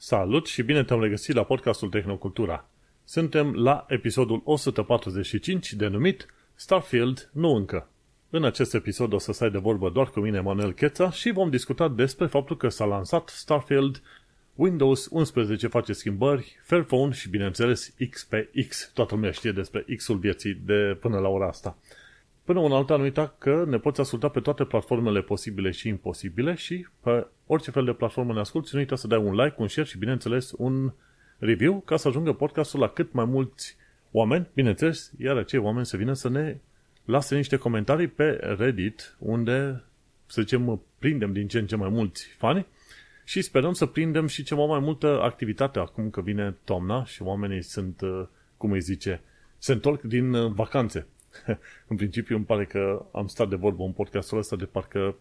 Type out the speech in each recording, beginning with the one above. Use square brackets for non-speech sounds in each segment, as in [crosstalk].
Salut și bine te-am regăsit la podcastul Tehnocultura. Suntem la episodul 145 denumit Starfield nu încă. În acest episod o să stai de vorbă doar cu mine, Manuel Cheța, și vom discuta despre faptul că s-a lansat Starfield, Windows 11 face schimbări, Fairphone și, bineînțeles, XPX. Toată lumea știe despre X-ul vieții de până la ora asta. Până un alta, nu uita că ne poți asculta pe toate platformele posibile și imposibile și pe orice fel de platformă ne asculti, nu uita să dai un like, un share și, bineînțeles, un review ca să ajungă podcastul la cât mai mulți oameni, bineînțeles, iar acei oameni să vină să ne lase niște comentarii pe Reddit, unde, să zicem, prindem din ce în ce mai mulți fani și sperăm să prindem și ceva mai multă activitate acum că vine toamna și oamenii sunt, uh, cum îi zice, se întorc din uh, vacanțe. [laughs] în principiu îmi pare că am stat de vorbă în podcastul ăsta de parcă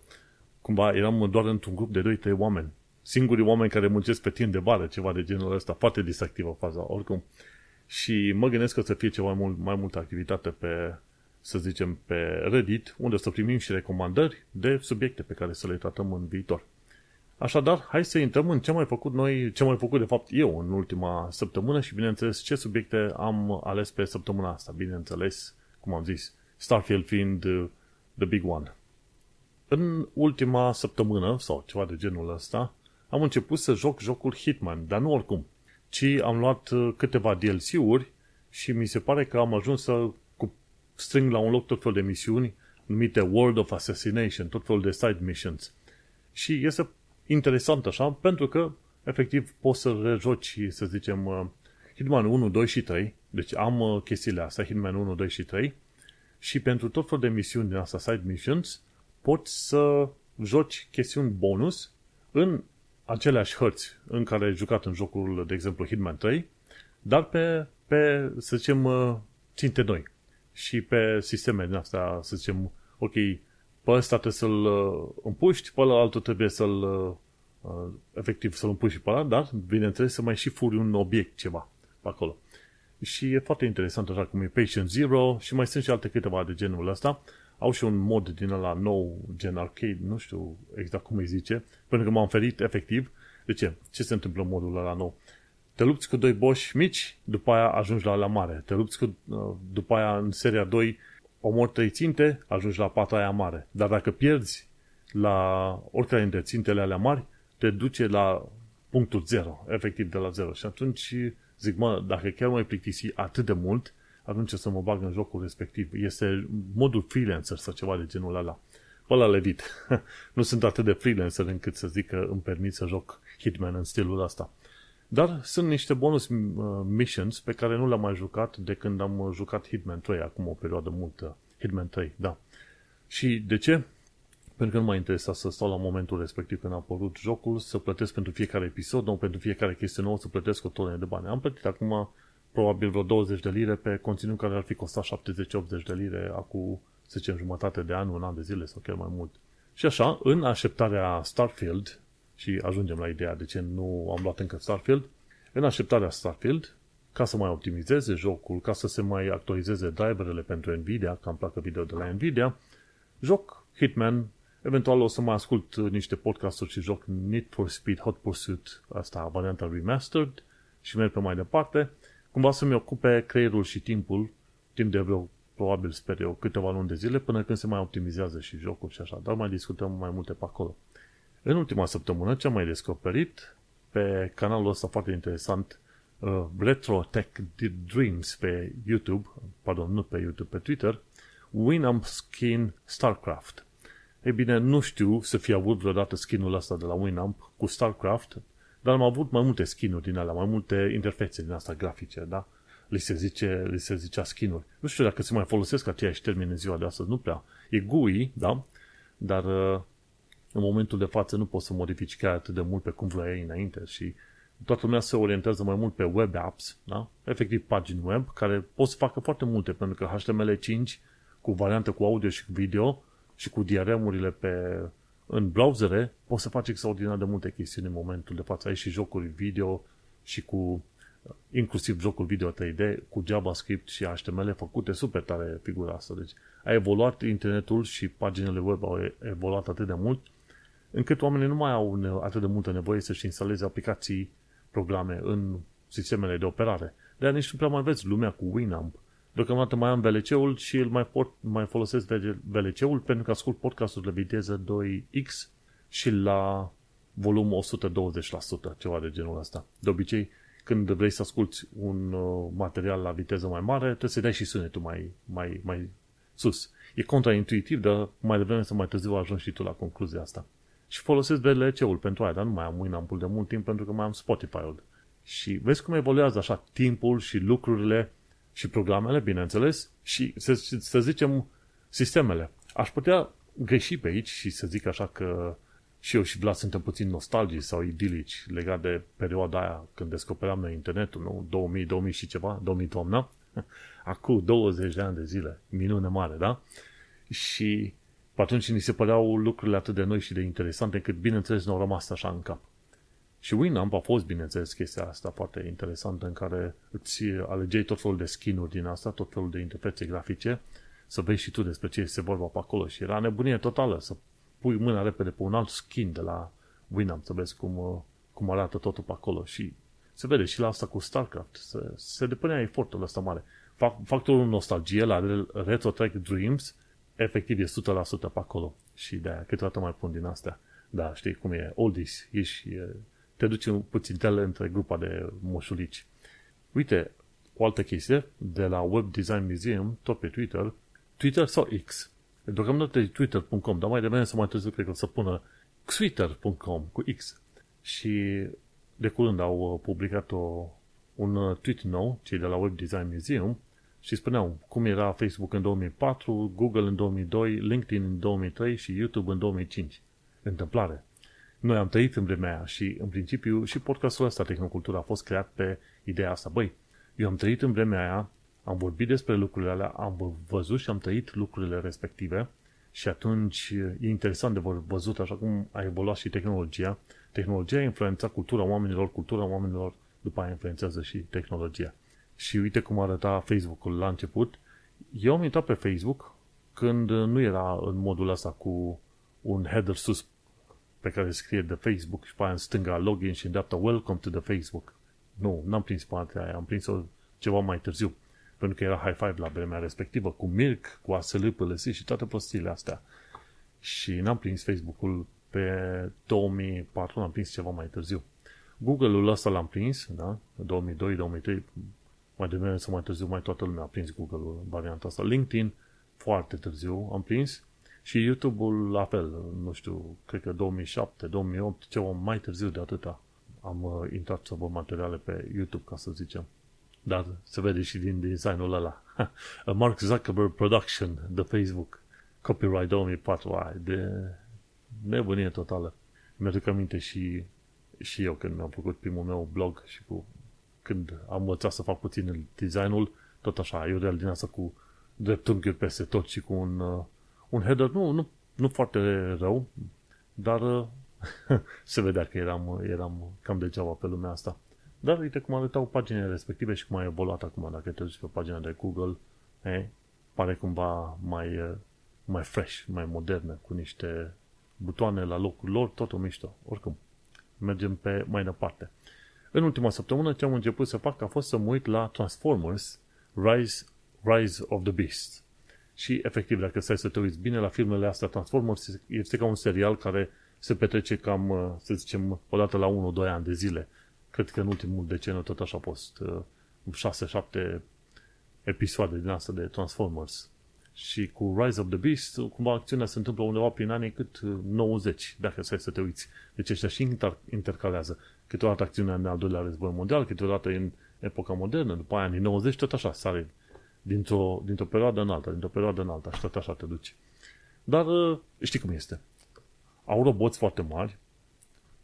cumva eram doar într-un grup de 2-3 oameni. Singurii oameni care muncesc pe timp de bară, ceva de genul ăsta, foarte distractivă faza, oricum. Și mă gândesc că o să fie ceva mai, mult, mai multă activitate pe, să zicem, pe Reddit, unde o să primim și recomandări de subiecte pe care să le tratăm în viitor. Așadar, hai să intrăm în ce am mai făcut noi, ce am mai făcut de fapt eu în ultima săptămână și bineînțeles ce subiecte am ales pe săptămâna asta. Bineînțeles, cum am zis, Starfield fiind uh, the big one. În ultima săptămână, sau ceva de genul ăsta, am început să joc jocul Hitman, dar nu oricum, ci am luat uh, câteva DLC-uri și mi se pare că am ajuns să cu, string la un loc tot fel de misiuni numite World of Assassination, tot fel de side missions. Și este interesant așa, pentru că efectiv poți să rejoci, să zicem, uh, Hitman 1, 2 și 3, deci am uh, chestiile astea, Hitman 1, 2 și 3, și pentru tot felul de misiuni din asta, side missions, poți să joci chestiuni bonus în aceleași hărți în care ai jucat în jocul, de exemplu, Hitman 3, dar pe, pe să zicem, uh, ținte noi. Și pe sisteme din astea, să zicem, ok, pe ăsta trebuie să-l uh, împuști, pe altul trebuie să-l efectiv să-l împuști pe ăla, dar, bineînțeles, să mai și furi un obiect ceva pe acolo. Și e foarte interesant așa cum e Patient Zero și mai sunt și alte câteva de genul ăsta. Au și un mod din ăla nou, gen arcade, nu știu exact cum îi zice, pentru că m-am ferit efectiv. De ce? Ce se întâmplă în modul ăla nou? Te lupți cu doi boși mici, după aia ajungi la la mare. Te lupți cu, uh, după aia în seria 2, omori trei ținte, ajungi la pata aia mare. Dar dacă pierzi la oricare dintre țintele alea mari, te duce la punctul zero, efectiv de la zero. Și atunci Zic, mă, dacă chiar mai plictisi atât de mult, atunci să mă bag în jocul respectiv. Este modul freelancer sau ceva de genul ăla. Ăla levit. [laughs] nu sunt atât de freelancer încât să zic că îmi permit să joc Hitman în stilul ăsta. Dar sunt niște bonus uh, missions pe care nu le-am mai jucat de când am jucat Hitman 3, acum o perioadă multă. Hitman 3, da. Și de ce? Pentru că nu m-a interesat să stau la momentul respectiv când a apărut jocul, să plătesc pentru fiecare episod, nu pentru fiecare chestie nouă, să plătesc o tonă de bani. Am plătit acum probabil vreo 20 de lire pe conținut care ar fi costat 70-80 de lire acum, să zicem, jumătate de an, un an de zile sau chiar mai mult. Și așa, în așteptarea Starfield, și ajungem la ideea de ce nu am luat încă Starfield, în așteptarea Starfield, ca să mai optimizeze jocul, ca să se mai actualizeze driverele pentru Nvidia, că îmi placă video de la Nvidia, joc Hitman Eventual o să mai ascult uh, niște podcasturi și joc Need for Speed Hot Pursuit, asta varianta remastered, și merg pe mai departe. Cumva să-mi ocupe creierul și timpul, timp de vreo, probabil sper eu, câteva luni de zile, până când se mai optimizează și jocul și așa, dar mai discutăm mai multe pe acolo. În ultima săptămână, ce am mai descoperit pe canalul ăsta foarte interesant, uh, Retro Tech Dreams pe YouTube, pardon, nu pe YouTube, pe Twitter, Winamp Skin StarCraft. Ei bine, nu știu să fi avut vreodată skinul ăsta de la Winamp cu StarCraft, dar am avut mai multe skinuri din alea, mai multe interfețe din asta grafice, da? Li se, zice, li se zicea skinuri. Nu știu dacă se mai folosesc aceiași termeni în ziua de astăzi, nu prea. E GUI, da? Dar uh, în momentul de față nu poți să modifici chiar atât de mult pe cum vrei înainte și toată lumea se orientează mai mult pe web apps, da? efectiv pagini web, care pot să facă foarte multe, pentru că HTML5 cu variantă cu audio și cu video și cu diaremurile pe, în browsere, poți să faci extraordinar de multe chestiuni în momentul de față. Ai și jocuri video și cu inclusiv jocul video 3D cu JavaScript și HTML făcute super tare figura asta. Deci a evoluat internetul și paginile web au evoluat atât de mult încât oamenii nu mai au atât de multă nevoie să-și instaleze aplicații programe în sistemele de operare. De-aia nici nu prea mai vezi lumea cu Winamp. Deocamdată mai am VLC-ul și îl mai, pot, mai folosesc VLC-ul pentru că ascult podcasturile viteză 2X și la volum 120%, ceva de genul ăsta. De obicei, când vrei să asculti un uh, material la viteză mai mare, trebuie să dai și sunetul mai, mai, mai sus. E contraintuitiv, dar mai devreme să mai târziu ajungi și tu la concluzia asta. Și folosesc VLC-ul pentru aia, dar nu mai am Winamp-ul de mult timp pentru că mai am Spotify-ul. Și vezi cum evoluează așa timpul și lucrurile și programele, bineînțeles, și să, să zicem sistemele. Aș putea greși pe aici și să zic așa că și eu și Vlad suntem puțin nostalgici sau idilici legat de perioada aia când descoperam noi internetul, nu? 2000, 2000 și ceva, 2000 toamna. [laughs] Acum 20 de ani de zile. Minune mare, da? Și pe atunci ni se păreau lucrurile atât de noi și de interesante încât, bineînțeles, nu au rămas așa în cap. Și Winamp a fost, bineînțeles, chestia asta foarte interesantă în care îți alegeai tot felul de skin-uri din asta, tot felul de interfețe grafice, să vezi și tu despre ce este vorba pe acolo și era nebunie totală să pui mâna repede pe un alt skin de la Winamp să vezi cum, uh, cum arată totul pe acolo și se vede și la asta cu StarCraft, se, se depunea efortul ăsta mare. Factorul nostalgie la Retro Track Dreams efectiv e 100% pe acolo și de-aia câteodată mai pun din astea. Da, știi cum e, oldies, ești, e, te duci puțin tele între grupa de moșulici. Uite, o altă chestie, de la Web Design Museum, tot pe Twitter, Twitter sau X. Deocamdată e twitter.com, dar mai devreme să mai târziu cred că o să pună twitter.com cu X. Și de curând au publicat o, un tweet nou, cei de la Web Design Museum, și spuneau cum era Facebook în 2004, Google în 2002, LinkedIn în 2003 și YouTube în 2005. Întâmplare. Noi am trăit în vremea aia și, în principiu, și podcastul ăsta, Tehnocultura, a fost creat pe ideea asta. Băi, eu am trăit în vremea aia, am vorbit despre lucrurile alea, am văzut și am trăit lucrurile respective și atunci e interesant de văzut așa cum a evoluat și tehnologia. Tehnologia a influențat cultura oamenilor, cultura oamenilor după aia influențează și tehnologia. Și uite cum arăta Facebook-ul la început. Eu am intrat pe Facebook când nu era în modul ăsta cu un header sus pe care scrie de Facebook și pe aia în stânga login și în dreapta Welcome to the Facebook. Nu, n-am prins partea aia, am prins-o ceva mai târziu. Pentru că era high five la vremea respectivă, cu Mirc, cu ASL, PLS și toate prostiile astea. Și n-am prins Facebook-ul pe 2004, n-am prins ceva mai târziu. Google-ul ăsta l-am prins, da? 2002, 2003, mai devreme sau mai târziu, mai toată lumea a prins Google-ul varianta asta. LinkedIn, foarte târziu am prins. Și YouTube-ul la fel, nu știu, cred că 2007, 2008, ceva mai târziu de atâta am uh, intrat să văd materiale pe YouTube, ca să zicem. Dar se vede și din designul ăla. [laughs] Mark Zuckerberg Production de Facebook. Copyright 2004. Ai, de nebunie totală. Mi-aduc aminte și, și eu când mi-am făcut primul meu blog și cu când am învățat să fac puțin designul, tot așa, eu real din asta cu dreptunghiuri peste tot și cu un, uh, un header, nu, nu, nu foarte rău, dar uh, [laughs] se vedea că eram, eram cam degeaba pe lumea asta. Dar uite cum arătau paginile respective și cum a evoluat acum. Dacă te duci pe pagina de Google, eh, pare cumva mai, uh, mai fresh, mai modernă, cu niște butoane la locul lor, totul mișto. Oricum, mergem pe mai departe. În ultima săptămână ce am început să fac a fost să mă uit la Transformers Rise, Rise of the Beast. Și efectiv, dacă stai să te uiți bine la filmele astea Transformers, este ca un serial care se petrece cam, uh, să zicem, odată la 1-2 ani de zile. Cred că în ultimul deceniu tot așa a fost 6-7 uh, episoade din asta de Transformers. Și cu Rise of the Beast, cumva acțiunea se întâmplă undeva prin anii cât 90, uh, dacă stai să te uiți. Deci ăștia și inter- intercalează câteodată acțiunea în al doilea război mondial, câteodată în epoca modernă, după aia anii 90, tot așa sare dintr-o, dintr-o perioadă în alta, dintr-o perioadă în alta și tot așa te duci. Dar uh, știi cum este. Au roboți foarte mari,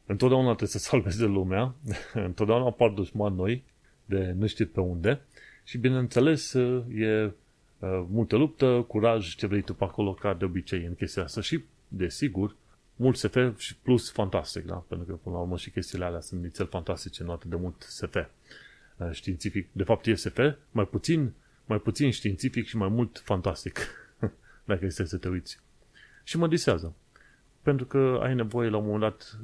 întotdeauna trebuie să [laughs] salveze lumea, [laughs] întotdeauna apar dușmani noi, de nu știu pe unde, și bineînțeles uh, e uh, multă luptă, curaj, ce vrei tu pe acolo, ca de obicei în chestia asta și, desigur, mult SF și plus fantastic, da? Pentru că, până la urmă, și chestiile alea sunt nițel fantastice, nu atât de mult SF uh, științific. De fapt, e SF, mai puțin, mai puțin științific și mai mult fantastic, [laughs] dacă este să te uiți. Și mă disează. Pentru că ai nevoie, la un moment dat,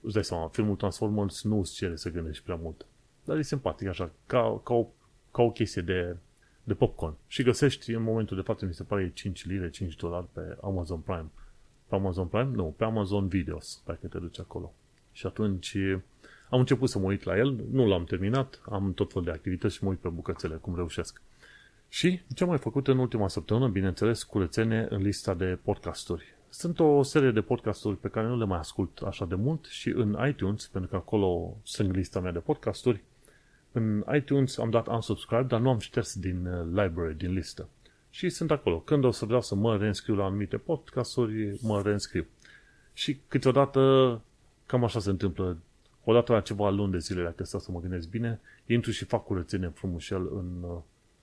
îți dai seama, filmul Transformers nu îți cere să gândești prea mult. Dar e simpatic așa, ca, ca, o, ca o chestie de, de popcorn. Și găsești în momentul de față, mi se pare 5 lire, 5 dolari pe Amazon Prime. Pe Amazon Prime? Nu, pe Amazon Videos, dacă te duci acolo. Și atunci am început să mă uit la el, nu l-am terminat, am tot fel de activități și mă uit pe bucățele, cum reușesc. Și ce am mai făcut în ultima săptămână, bineînțeles, curățenie în lista de podcasturi. Sunt o serie de podcasturi pe care nu le mai ascult așa de mult și în iTunes, pentru că acolo sunt lista mea de podcasturi, în iTunes am dat unsubscribe, dar nu am șters din uh, library, din listă. Și sunt acolo. Când o să vreau să mă reînscriu la anumite podcasturi, mă reînscriu. Și câteodată, cam așa se întâmplă, odată la ceva luni de zile, dacă stau să mă gândesc bine, intru și fac curățenie frumușel în uh,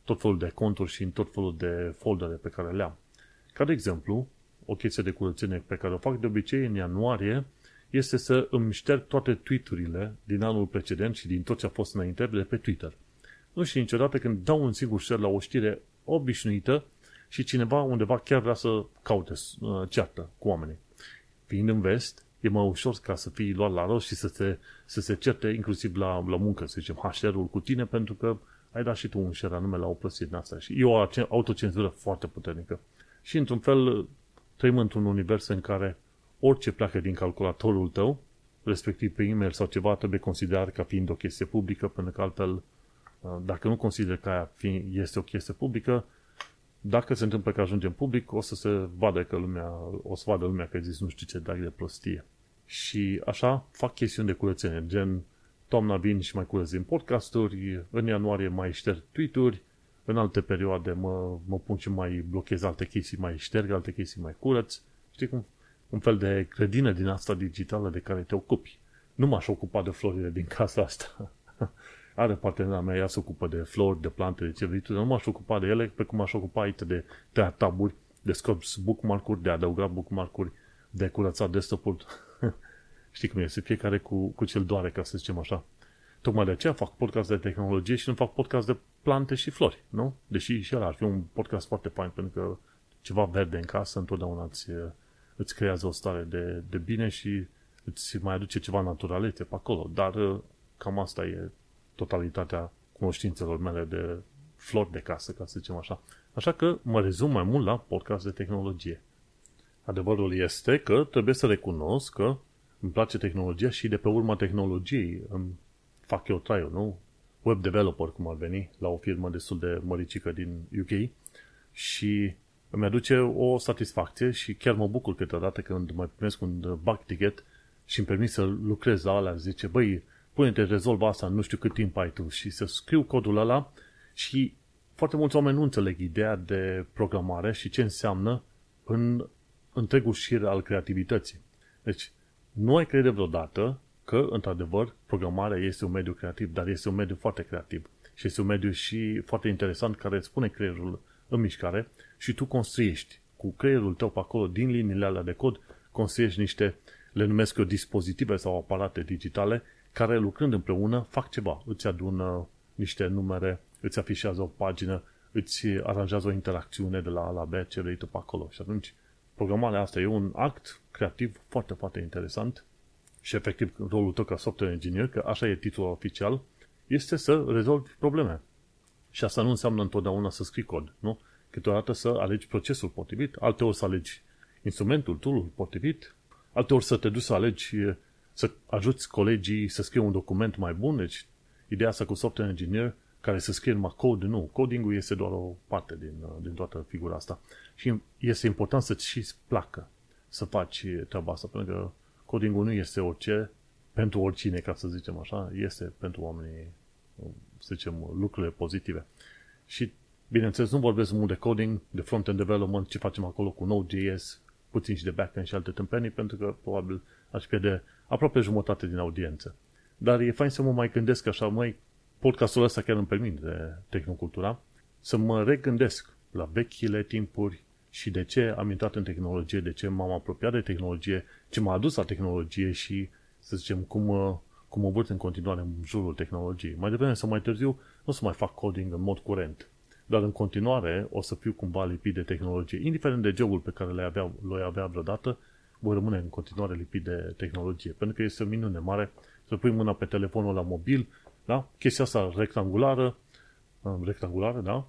tot felul de conturi și în tot felul de foldere pe care le am. Ca de exemplu, o chestie de curățenie pe care o fac de obicei în ianuarie este să îmi șterg toate tweeturile din anul precedent și din tot ce a fost înainte de pe Twitter. Nu știu niciodată când dau un singur share la o știre obișnuită și cineva undeva chiar vrea să caute uh, ceartă cu oamenii. Fiind în vest, e mai ușor ca să fii luat la rost și să se, să se certe inclusiv la, la muncă, să zicem, HR-ul cu tine, pentru că ai dat și tu un share anume la o plăsire din asta. Și e o autocenzură foarte puternică. Și într-un fel trăim într-un univers în care orice pleacă din calculatorul tău, respectiv pe e-mail sau ceva, trebuie considerat ca fiind o chestie publică, pentru că altfel, uh, dacă nu consider că aia este o chestie publică, dacă se întâmplă că ajunge în public, o să se vadă că lumea, o să vadă lumea că zis nu știu ce drag de prostie. Și așa fac chestiuni de curățenie, gen toamna vin și mai curăț din podcasturi, în ianuarie mai șterg tweet-uri, în alte perioade mă, mă pun și mai blochez alte chestii, mai șterg alte chestii, mai curăț. Știi cum? Un fel de grădină din asta digitală de care te ocupi. Nu m-aș ocupa de florile din casa asta. [laughs] Are partenera mea, ea se ocupă de flori, de plante, de ce vrei tu, nu m-aș ocupa de ele, pe cum aș ocupa aici de tăiat taburi, de scos bookmark-uri, de adăugat bookmark-uri, de curățat desktop-uri. [laughs] Știi cum este? Fiecare cu, cu cel doare, ca să zicem așa. Tocmai de aceea fac podcast de tehnologie și nu fac podcast de plante și flori, nu? Deși și el ar fi un podcast foarte fain, pentru că ceva verde în casă întotdeauna îți, îți creează o stare de, de bine și îți mai aduce ceva naturalețe pe acolo. Dar cam asta e totalitatea cunoștințelor mele de flori de casă, ca să zicem așa. Așa că mă rezum mai mult la podcast de tehnologie. Adevărul este că trebuie să recunosc că îmi place tehnologia și de pe urma tehnologiei îmi fac eu traiul, nu? Web developer, cum ar veni, la o firmă destul de măricică din UK și îmi aduce o satisfacție și chiar mă bucur câteodată când mai primesc un bug ticket și îmi permit să lucrez la alea, zice, băi, pune-te, rezolvă asta nu știu cât timp ai tu și să scriu codul ăla și foarte mulți oameni nu înțeleg ideea de programare și ce înseamnă în întregul șir al creativității. Deci, nu ai crede vreodată că, într-adevăr, programarea este un mediu creativ, dar este un mediu foarte creativ și este un mediu și foarte interesant care îți pune creierul în mișcare și tu construiești cu creierul tău pe acolo, din liniile alea de cod, construiești niște, le numesc eu, dispozitive sau aparate digitale care lucrând împreună fac ceva. Îți adună niște numere, îți afișează o pagină, îți aranjează o interacțiune de la A la B, ce vrei tu pe acolo. Și atunci, programarea asta e un act creativ foarte, foarte interesant și efectiv rolul tău ca software engineer, că așa e titlul oficial, este să rezolvi probleme. Și asta nu înseamnă întotdeauna să scrii cod, nu? Câteodată să alegi procesul potrivit, alteori să alegi instrumentul, tool potrivit, alteori să te duci să alegi să ajuți colegii să scrie un document mai bun, deci ideea asta cu software engineer care să scrie numai code, nu. Coding-ul este doar o parte din, din toată figura asta. Și este important să-ți și placă să faci treaba asta, pentru că coding-ul nu este orice pentru oricine, ca să zicem așa, este pentru oamenii, să zicem, lucrurile pozitive. Și, bineînțeles, nu vorbesc mult de coding, de front-end development, ce facem acolo cu Node.js, puțin și de back-end și alte tâmpenii, pentru că probabil aș pierde aproape jumătate din audiență. Dar e fain să mă mai gândesc așa, mai podcastul ăsta chiar îmi permit de Tehnocultura, să mă regândesc la vechile timpuri și de ce am intrat în tehnologie, de ce m-am apropiat de tehnologie, ce m-a adus la tehnologie și, să zicem, cum, cum mă vârt în continuare în jurul tehnologiei. Mai devreme sau mai târziu nu o să mai fac coding în mod curent, dar în continuare o să fiu cumva lipit de tehnologie, indiferent de jobul pe care le avea, le avea vreodată, voi rămâne în continuare lipit de tehnologie, pentru că este o minune mare să pui mâna pe telefonul la mobil, da? chestia asta rectangulară, rectangulară, da?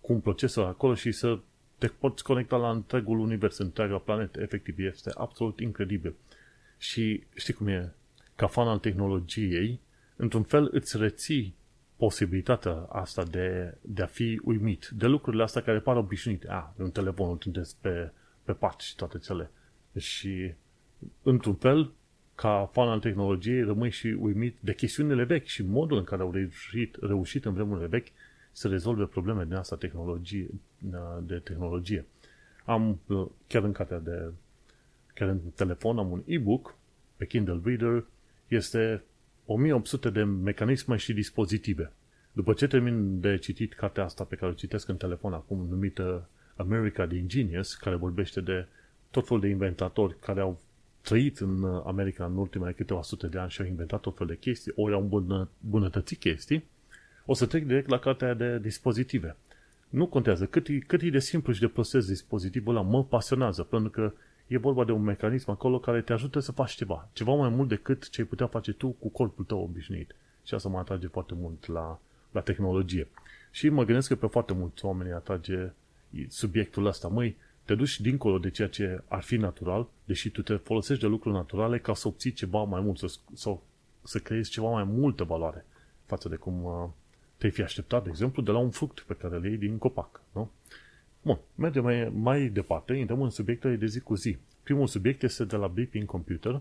cu un procesor acolo și să te poți conecta la întregul univers, întreaga planetă. Efectiv, este absolut incredibil. Și știi cum e? Ca fan al tehnologiei, într-un fel îți reții posibilitatea asta de, de a fi uimit de lucrurile astea care par obișnuite. A, un telefon îl pe, pe pat și toate cele. Și, într-un fel, ca fan al tehnologiei, rămâi și uimit de chestiunile vechi și modul în care au reușit, reușit în vremurile vechi să rezolve probleme din asta tehnologie, de tehnologie. Am, chiar în cartea de, chiar în telefon, am un e-book pe Kindle Reader, este 1800 de mecanisme și dispozitive. După ce termin de citit cartea asta pe care o citesc în telefon acum, numită America the Ingenious, care vorbește de tot felul de inventatori care au trăit în America în ultimele câteva sute de ani și au inventat tot fel de chestii, ori au îmbunătățit chestii, o să trec direct la cartea de dispozitive. Nu contează cât e, cât e de simplu și de proces dispozitivul ăla, mă pasionează, pentru că e vorba de un mecanism acolo care te ajută să faci ceva. Ceva mai mult decât ce ai putea face tu cu corpul tău obișnuit. Și asta mă atrage foarte mult la, la tehnologie. Și mă gândesc că pe foarte mulți oameni atrage subiectul ăsta. Măi, te duci dincolo de ceea ce ar fi natural, deși tu te folosești de lucruri naturale ca să obții ceva mai mult să, sau să creezi ceva mai multă valoare față de cum uh, te-ai fi așteptat, de exemplu, de la un fruct pe care le iei din copac. Nu? Bun, mergem mai, mai departe, intrăm în subiectele de zi cu zi. Primul subiect este de la Beeping Computer,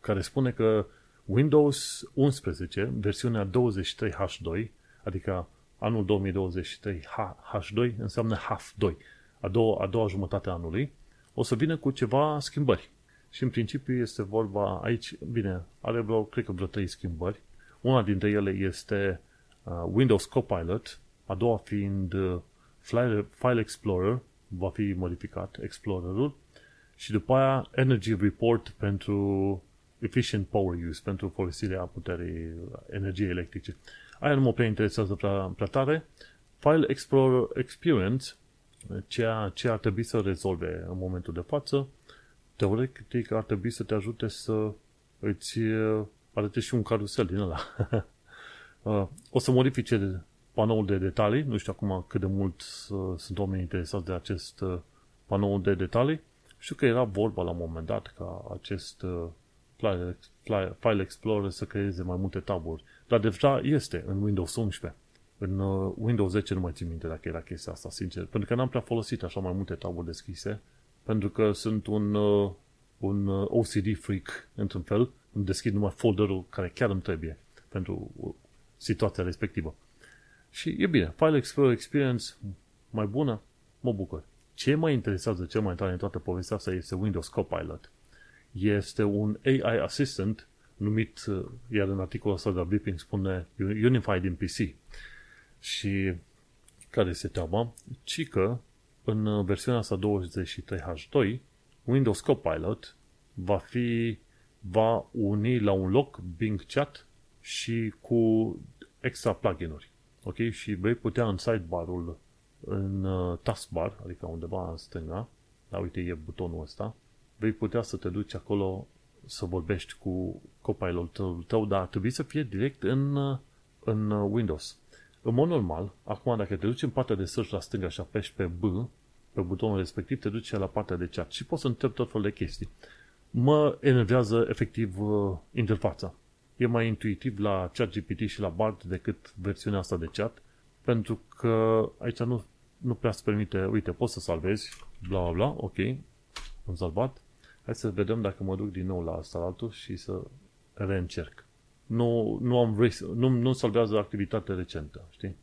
care spune că Windows 11, versiunea 23H2, adică anul 2023 H2, înseamnă half 2, a doua, a doua jumătate a anului, o să vină cu ceva schimbări. Și în principiu este vorba aici, bine, are vreo, cred că vreo trei schimbări. Una dintre ele este uh, Windows Copilot, a doua fiind uh, File Explorer, va fi modificat Explorerul, și după aia Energy Report pentru Efficient Power Use, pentru folosirea puterii energiei electrice. Aia nu mă prea interesează prea, prea tare. File Explorer Experience, ceea ce ar trebui să rezolve în momentul de față, teoretic ar trebui să te ajute să îți uh, arate și un carusel din ăla. [laughs] Uh, o să modifice panoul de detalii, nu știu acum cât de mult uh, sunt oameni interesați de acest uh, panou de detalii. Știu că era vorba la un moment dat ca acest uh, file, file, file Explorer să creeze mai multe taburi. Dar deja este în Windows 11. În uh, Windows 10 nu mai țin minte dacă era chestia asta, sincer. Pentru că n-am prea folosit așa mai multe taburi deschise. Pentru că sunt un, uh, un uh, OCD freak, într-un fel. Îmi deschid numai folderul care chiar îmi trebuie pentru situația respectivă. Și e bine, File Explorer Experience mai bună, mă bucur. Ce mă interesează cel mai tare în toată povestea asta este Windows Copilot. Este un AI assistant numit, iar în articolul ăsta de Blipping spune Unified in PC. Și care este treaba? Ci că în versiunea asta 23H2 Windows Copilot va fi va uni la un loc Bing Chat și cu extra plugin-uri. Ok? Și vei putea în sidebar-ul, în uh, taskbar, adică undeva în stânga, da, uite, e butonul ăsta, vei putea să te duci acolo să vorbești cu copilotul tău, dar trebuie să fie direct în, uh, în uh, Windows. În mod normal, acum dacă te duci în partea de search la stânga și apeși pe B, pe butonul respectiv, te duci la partea de chat și poți să întrebi tot felul de chestii. Mă enervează efectiv uh, interfața e mai intuitiv la ChatGPT și la BART decât versiunea asta de chat, pentru că aici nu, nu prea se permite, uite, poți să salvezi, bla bla bla, ok, am salvat. Hai să vedem dacă mă duc din nou la asta altul și să reîncerc. Nu, nu, am, nu, nu salvează activitatea recentă, știi?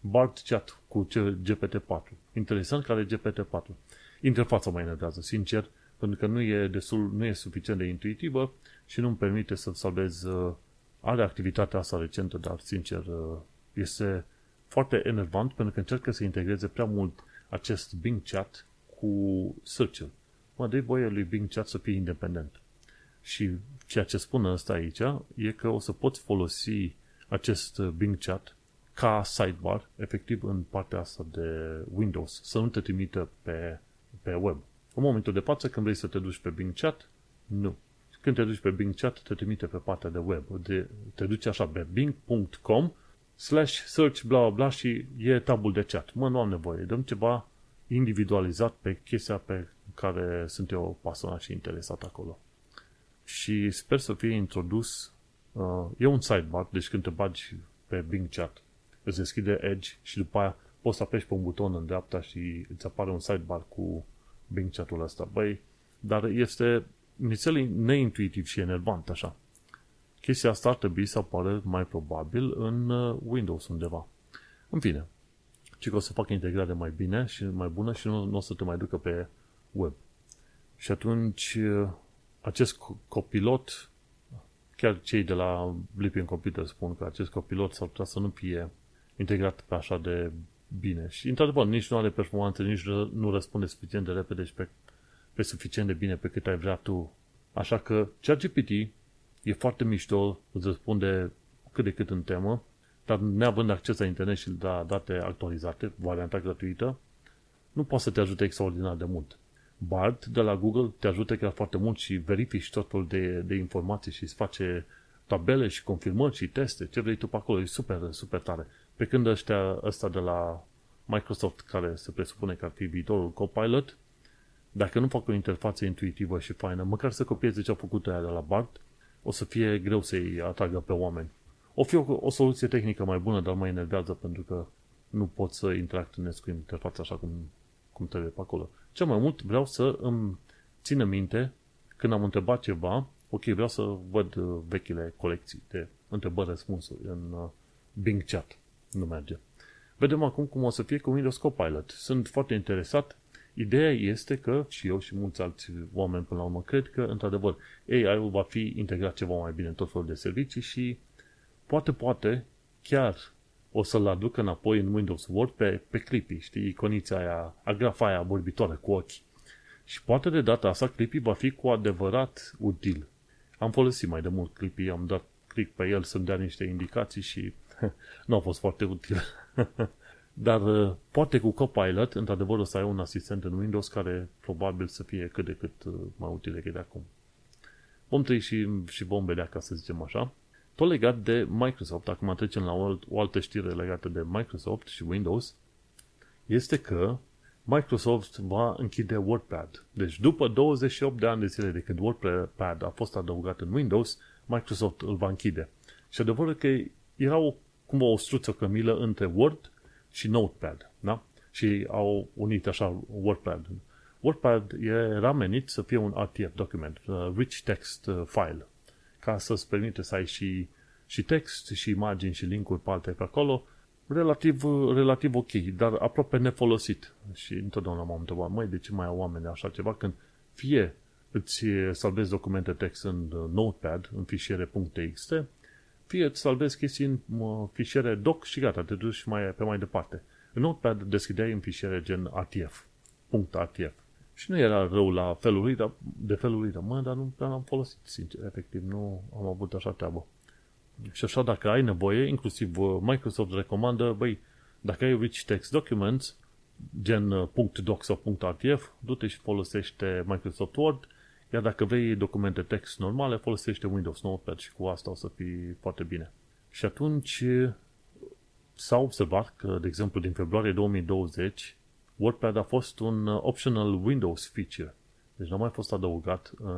BART chat cu GPT-4. Interesant care e GPT-4. Interfața mă enervează, sincer, pentru că nu e, destul, nu e suficient de intuitivă și nu-mi permite să salvez uh, are activitatea asta recentă, dar sincer uh, este foarte enervant pentru că încercă să integreze prea mult acest Bing Chat cu search-ul. Mă dă voie lui Bing Chat să fie independent. Și ceea ce spune ăsta aici e că o să poți folosi acest Bing Chat ca sidebar, efectiv în partea asta de Windows, să nu te trimită pe, pe web. În momentul de față, când vrei să te duci pe Bing Chat, nu. Când te duci pe Bing Chat, te trimite pe partea de web. De, te duci așa pe bing.com slash search bla bla bla și e tabul de chat. Mă, nu am nevoie. Dăm ceva individualizat pe chestia pe care sunt eu pasionat și interesat acolo. Și sper să fie introdus uh, e un sidebar, deci când te bagi pe Bing Chat, îți deschide Edge și după aia poți să apeși pe un buton în dreapta și îți apare un sidebar cu Bing Chat-ul ăsta. Băi, dar este nițel neintuitiv și enervant așa. Chestia asta ar trebui să apară mai probabil în uh, Windows undeva. În fine, ci că o să facă integrare mai bine și mai bună și nu, nu o să te mai ducă pe web. Și atunci uh, acest copilot, chiar cei de la Blipping Computer spun că acest copilot s-ar putea să nu fie integrat pe așa de bine. Și într-adevăr, nici nu are performanțe, nici nu răspunde suficient de repede și pe, pe suficient de bine pe cât ai vrea tu. Așa că ChatGPT e foarte mișto, îți răspunde cât de cât în temă, dar neavând acces la internet și la date actualizate, varianta gratuită, nu poate să te ajute extraordinar de mult. Bard de la Google te ajută chiar foarte mult și verifici totul de, de informații și îți face tabele și confirmări și teste, ce vrei tu pe acolo, e super, super tare. Pe când ăștia, ăsta de la Microsoft, care se presupune că ar fi viitorul Copilot, dacă nu fac o interfață intuitivă și faină, măcar să copieze ce a făcut aia de la Bard, o să fie greu să-i atragă pe oameni. O fi o, o soluție tehnică mai bună, dar mai enervează pentru că nu pot să interacționez cu interfața așa cum, cum trebuie pe acolo. Cel mai mult vreau să îmi țină minte când am întrebat ceva, ok, vreau să văd uh, vechile colecții de întrebări-răspunsuri în uh, Bing Chat. Nu merge. Vedem acum cum o să fie cu Windows Copilot. Sunt foarte interesat. Ideea este că și eu și mulți alți oameni până la urmă cred că, într-adevăr, AI-ul va fi integrat ceva mai bine în tot felul de servicii și poate, poate, chiar o să-l aduc înapoi în Windows Word pe, pe Clippy, știi, iconița aia, agrafa aia vorbitoare cu ochi. Și poate de data asta Clippy va fi cu adevărat util. Am folosit mai de mult Clippy, am dat click pe el să-mi dea niște indicații și [laughs] nu a fost foarte util. [laughs] Dar uh, poate cu Copilot, într-adevăr, o să ai un asistent în Windows care probabil să fie cât de cât uh, mai util decât de acum. Vom trăi și, și vom vedea, ca să zicem așa. Tot legat de Microsoft, acum trecem la o, o altă știre legată de Microsoft și Windows, este că Microsoft va închide WordPad. Deci după 28 de ani de zile de când WordPad a fost adăugat în Windows, Microsoft îl va închide. Și adevărul că era o, cumva o struță cămilă între Word și Notepad. Da? Și au unit așa WordPad. WordPad era menit să fie un RTF document, uh, Rich Text uh, File ca să-ți permite să ai și, și text, și imagini, și linkuri pe alte pe acolo, relativ, relativ ok, dar aproape nefolosit. Și întotdeauna m-am întrebat, măi, de ce mai au oameni așa ceva când fie îți salvezi documente text în Notepad, în fișiere .txt, fie îți salvezi chestii în fișiere doc și gata, te duci mai, pe mai departe. În Notepad deschideai în fișiere gen ATF, .atf. Și nu era rău la felul lui, dar de felul lui, dar mă, dar nu prea l-am folosit, sincer, efectiv, nu am avut așa treabă. Și așa, dacă ai nevoie, inclusiv uh, Microsoft recomandă, băi, dacă ai rich text documents, gen uh, .doc sau .rtf, du-te și folosește Microsoft Word, iar dacă vrei documente text normale, folosește Windows Notepad și cu asta o să fii foarte bine. Și atunci uh, s-a observat că, de exemplu, din februarie 2020, WordPad a fost un uh, optional Windows feature. Deci nu a mai fost adăugat uh,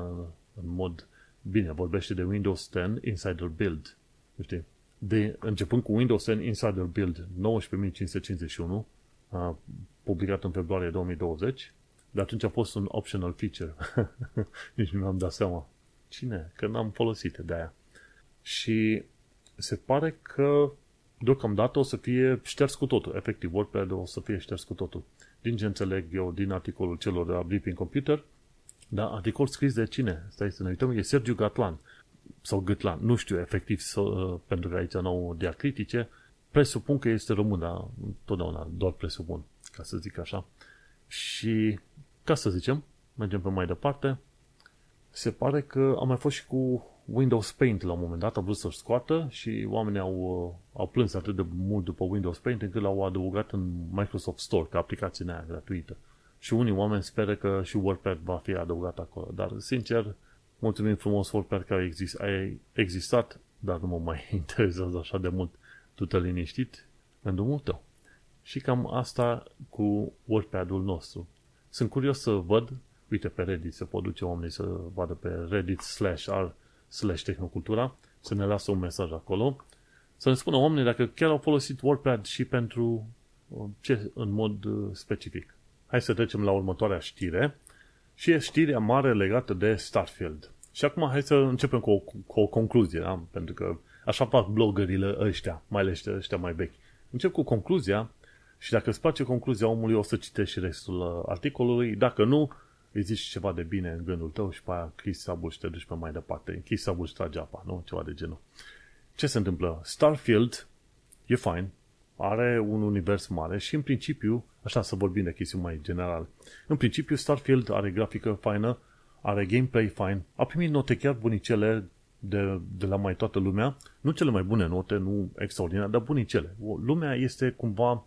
în mod bine. Vorbește de Windows 10 Insider Build. Știi? De, începând cu Windows 10 Insider Build 19551, uh, publicat în februarie 2020, de atunci a fost un optional feature. [laughs] Nici nu mi-am dat seama. Cine? Că n-am folosit de aia. Și se pare că deocamdată o să fie șters cu totul. Efectiv, WordPad o să fie șters cu totul din ce înțeleg eu din articolul celor de la Blipping Computer, da, articol scris de cine? Stai să ne uităm, e Sergiu Gatlan sau Gâtlan, nu știu efectiv, să, pentru că aici nu au diacritice, presupun că este român, dar totdeauna doar presupun, ca să zic așa. Și, ca să zicem, mergem pe mai departe, se pare că a mai fost și cu Windows Paint la un moment dat, a vrut să-și scoată și oamenii au, au plâns atât de mult după Windows Paint încât l-au adăugat în Microsoft Store ca aplicație aia gratuită. Și unii oameni speră că și WordPad va fi adăugat acolo. Dar, sincer, mulțumim frumos WordPad că a, exist, a existat, dar nu mă mai [laughs] interesează așa de mult. Tu te liniștit în drumul tău. Și cam asta cu WordPad-ul nostru. Sunt curios să văd, uite pe Reddit, se pot duce oamenii să vadă pe Reddit slash r slash tehnocultura, să ne lasă un mesaj acolo, să ne spună oamenii dacă chiar au folosit WordPad și pentru uh, ce în mod uh, specific. Hai să trecem la următoarea știre și e știrea mare legată de Starfield. Și acum hai să începem cu o, cu o concluzie, da? pentru că așa fac bloggerile ăștia, mai ales ăștia mai vechi. Încep cu concluzia și dacă îți place concluzia omului, o să citești și restul uh, articolului. Dacă nu, îi zici ceva de bine în gândul tău și pe aia închizi sabul și te duci pe mai departe. Închizi sabul și tragi apa, nu? Ceva de genul. Ce se întâmplă? Starfield e fine, are un univers mare și în principiu, așa să vorbim de chestiuni mai general, în principiu Starfield are grafică faină, are gameplay fine, a primit note chiar bunicele de, de la mai toată lumea, nu cele mai bune note, nu extraordinare, dar bunicele. Lumea este cumva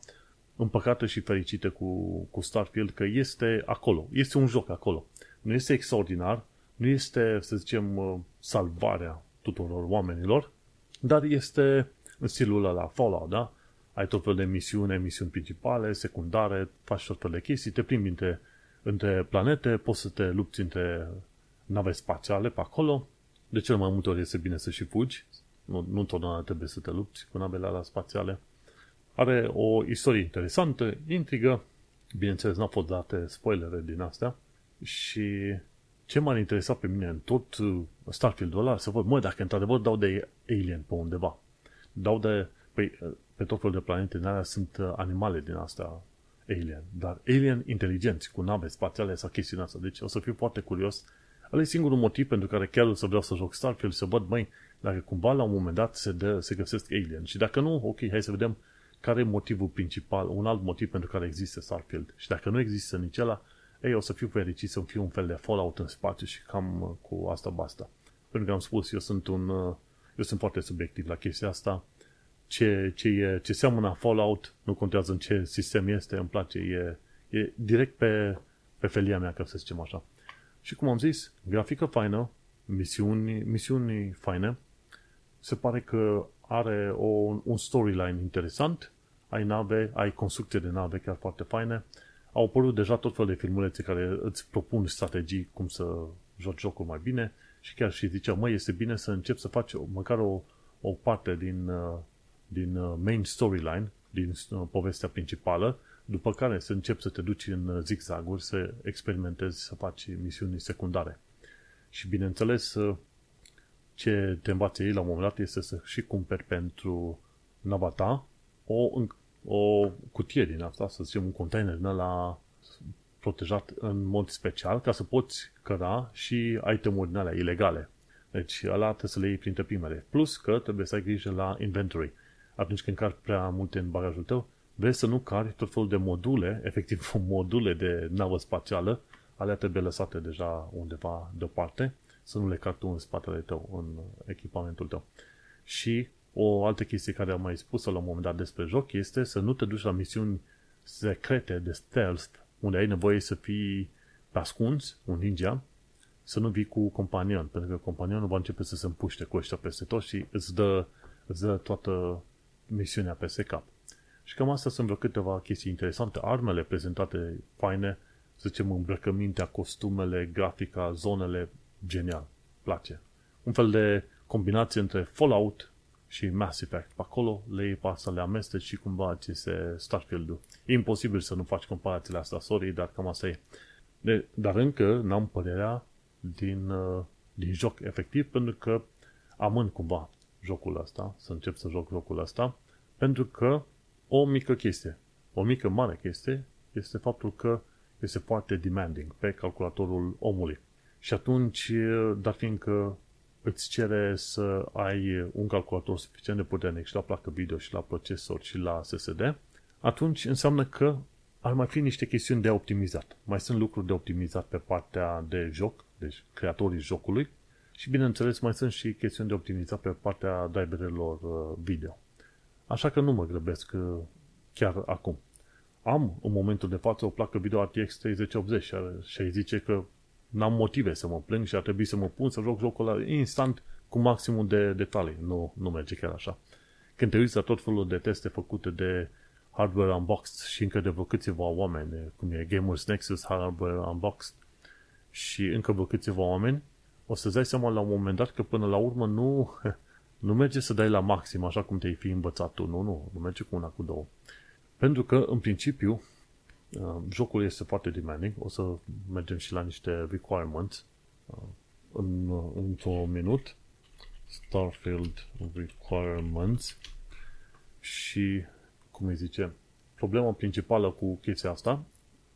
împăcată și fericită cu, cu Starfield că este acolo, este un joc acolo. Nu este extraordinar, nu este, să zicem, uh, salvarea tuturor oamenilor, dar este în stilul ăla Fallout, da? Ai tot fel de misiuni, misiuni principale, secundare, faci tot fel de chestii, te plimbi între, între planete, poți să te lupți între nave spațiale pe acolo. De cel mai multe ori este bine să și fugi. Nu, nu întotdeauna trebuie să te lupți cu navele alea spațiale. Are o istorie interesantă, intrigă, bineînțeles n-au fost date spoilere din astea. Și ce m-a interesat pe mine în tot uh, Starfield-ul ăla, să văd, mă, dacă într-adevăr dau de alien pe undeva, dau de, păi, uh, pe tot felul de planete din alea sunt uh, animale din astea alien, dar alien inteligenți, cu nave spațiale sau chestii asta, deci o să fiu foarte curios. Ăla e singurul motiv pentru care chiar o să vreau să joc Starfield, să văd, măi, dacă cumva la un moment dat se, dă, se găsesc alien. Și dacă nu, ok, hai să vedem care e motivul principal, un alt motiv pentru care există Starfield. Și dacă nu există nici ăla, ei, o să fiu fericit să fiu un fel de Fallout în spațiu și cam uh, cu asta basta. Pentru că am spus, eu sunt un, uh, eu sunt foarte subiectiv la chestia asta. Ce, ce, e, ce seamănă Fallout, nu contează în ce sistem este, îmi place, e, e direct pe, pe felia mea, ca să zicem așa. Și cum am zis, grafică faină, misiuni, misiuni faine, se pare că are o, un storyline interesant, ai nave, ai construcție de nave chiar foarte faine, au apărut deja tot fel de filmulețe care îți propun strategii cum să joci jocul mai bine și chiar și zicea, măi, este bine să încep să faci măcar o, o parte din, uh, din uh, main storyline, din uh, povestea principală, după care să începi să te duci în zigzaguri, să experimentezi, să faci misiuni secundare. Și bineînțeles, ce te învață ei la un moment dat este să și cumperi pentru nava ta o, o cutie din asta, să zicem un container din ăla protejat în mod special ca să poți căra și itemuri din alea ilegale. Deci ăla trebuie să le iei printre primele. Plus că trebuie să ai grijă la inventory. Atunci când cari prea multe în bagajul tău, vezi să nu cari tot felul de module, [laughs] efectiv module de navă spațială, alea trebuie lăsate deja undeva deoparte să nu le cari tu în spatele tău, în echipamentul tău. Și o altă chestie care am mai spus-o la un moment dat despre joc este să nu te duci la misiuni secrete de stealth, unde ai nevoie să fii pe ascuns, un ninja, să nu vii cu companion, pentru că companionul va începe să se împuște cu ăștia peste tot și îți dă, îți dă toată misiunea peste cap. Și cam astea sunt vreo câteva chestii interesante. Armele prezentate faine, să zicem îmbrăcămintea, costumele, grafica, zonele, genial. Place. Un fel de combinație între Fallout și Mass Effect. Pe acolo le iei pe să le amesteci și cumva ți se Starfield-ul. E imposibil să nu faci comparațiile astea, sorry, dar cam asta e. De, dar încă n-am părerea din, uh, din joc efectiv, pentru că amân cumva jocul ăsta, să încep să joc jocul ăsta, pentru că o mică chestie, o mică mare chestie, este faptul că este foarte demanding pe calculatorul omului. Și atunci, dar fiindcă îți cere să ai un calculator suficient de puternic și la placă video și la procesor și la SSD, atunci înseamnă că ar mai fi niște chestiuni de optimizat. Mai sunt lucruri de optimizat pe partea de joc, deci creatorii jocului, și bineînțeles mai sunt și chestiuni de optimizat pe partea driverelor uh, video. Așa că nu mă grăbesc uh, chiar acum. am în momentul de față o placă video RTX 3080 și ai zice că n-am motive să mă plâng și ar trebui să mă pun să joc jocul ăla instant cu maximum de detalii. Nu, nu merge chiar așa. Când te uiți la tot felul de teste făcute de Hardware Unboxed și încă de vreo câțiva oameni, cum e Gamers Nexus Hardware Unboxed și încă vreo câțiva oameni, o să-ți dai seama la un moment dat că până la urmă nu, [laughs] nu merge să dai la maxim așa cum te-ai fi învățat tu. Nu, nu, nu merge cu una, cu două. Pentru că, în principiu, uh, jocul este foarte demanding. O să mergem și la niște requirements uh, în, uh, într-un minut. Starfield requirements și, cum îi zice, problema principală cu chestia asta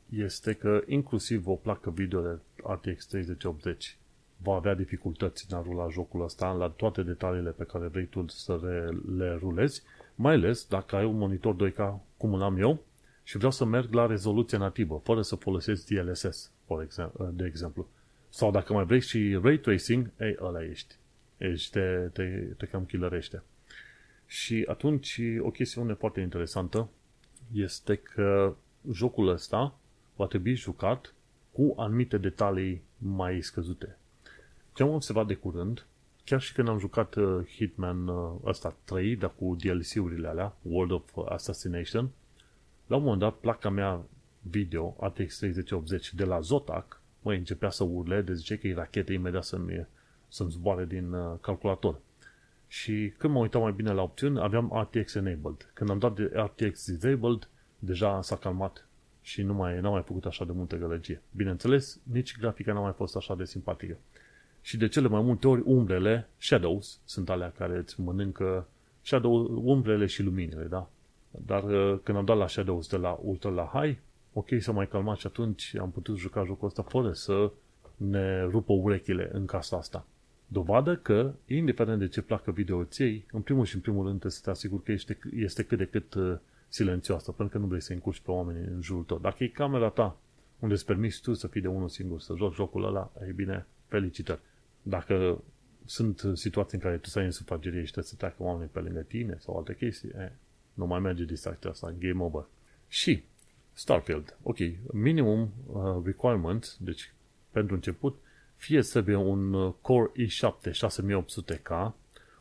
este că inclusiv o placă video de RTX 3080 va avea dificultăți în a rula jocul ăsta la toate detaliile pe care vrei tu să le, le rulezi, mai ales dacă ai un monitor 2K cum îl am eu și vreau să merg la rezoluție nativă, fără să folosesc DLSS, de exemplu. Sau dacă mai vrei și ray tracing, ei, ăla ești. Ești, te, te, te cam killerește. Și atunci, o chestiune foarte interesantă este că jocul ăsta va trebui jucat cu anumite detalii mai scăzute. Ce am observat de curând, chiar și când am jucat uh, Hitman uh, ăsta 3, dar cu DLC-urile alea, World of Assassination, la un moment dat placa mea video ATX 3080 de la Zotac, mă începea să urle, de zice că e rachetă imediat să-mi, să-mi zboare din uh, calculator. Și când mă uitam mai bine la opțiuni, aveam RTX enabled. Când am dat de RTX disabled, deja s-a calmat și nu mai, n-am mai făcut așa de multă gălăgie. Bineînțeles, nici grafica n-a mai fost așa de simpatică. Și de cele mai multe ori umbrele, shadows, sunt alea care îți mănâncă shadow, umbrele și luminile, da? Dar uh, când am dat la shadows de la ultra la high, ok, s-a mai calmat și atunci am putut juca jocul ăsta fără să ne rupă urechile în casa asta. Dovadă că, indiferent de ce placă video îți iei, în primul și în primul rând trebuie să te asiguri că este, este cât de cât uh, silențioasă, pentru că nu vrei să încurci pe oamenii în jurul tău. Dacă e camera ta, unde îți permiți tu să fii de unul singur, să joci jocul ăla, ei bine, felicitări. Dacă sunt situații în care tu să ai în sufragerie și trebuie să treacă oamenii pe lângă tine sau alte chestii, e, nu mai merge distracția asta, game over. Și Starfield, ok, minimum uh, requirement, deci pentru început, fie să fie un uh, Core i7 6800K,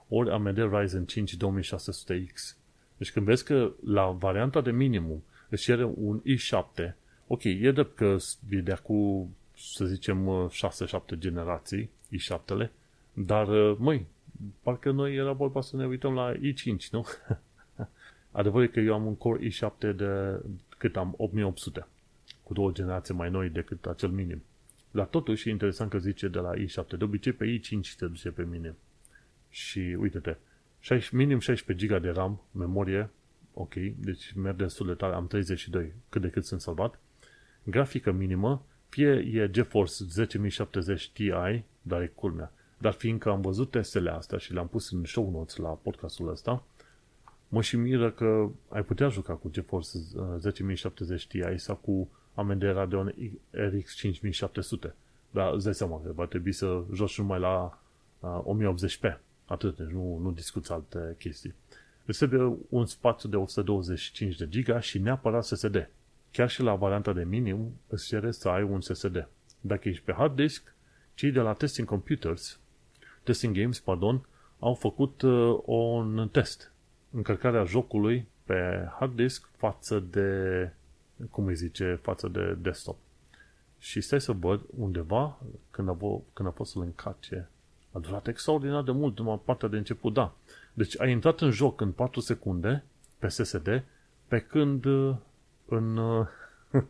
ori AMD Ryzen 5 2600X. Deci când vezi că la varianta de minimum își cere un i7, ok, e drept că e de cu, să zicem, 6-7 uh, generații, i7-le, dar, uh, măi, parcă noi era vorba să ne uităm la i5, nu? [laughs] Adevărul e că eu am un Core i7 de cât am 8800, cu două generații mai noi decât acel minim. Dar totuși e interesant că zice de la i7. De obicei pe i5 te duce pe minim. Și uite-te, minim 16 GB de RAM, memorie, ok, deci merg destul de tare, am 32, cât de cât sunt salvat. Grafică minimă, fie e GeForce 10070 Ti, dar e culmea. Dar fiindcă am văzut testele astea și le-am pus în show notes la podcastul ăsta, mă și miră că ai putea juca cu GeForce 10070 uh, Ti sau cu AMD Radeon RX 5700. Dar îți dai seama că va trebui să joci numai la uh, 1080p. Atât, deci nu, nu discuți alte chestii. Îți trebuie un spațiu de 125 de giga și neapărat SSD. Chiar și la varianta de minim îți cere să ai un SSD. Dacă ești pe hard disk, cei de la Testing Computers, Testing Games, pardon, au făcut uh, un test. Încărcarea jocului pe hard disk față de, cum îi zice, față de desktop. Și stai să văd undeva, când a, când a fost să-l încarce, a durat extraordinar de mult, numai partea de început, da. Deci ai intrat în joc în 4 secunde pe SSD, pe când uh, în, uh, [laughs]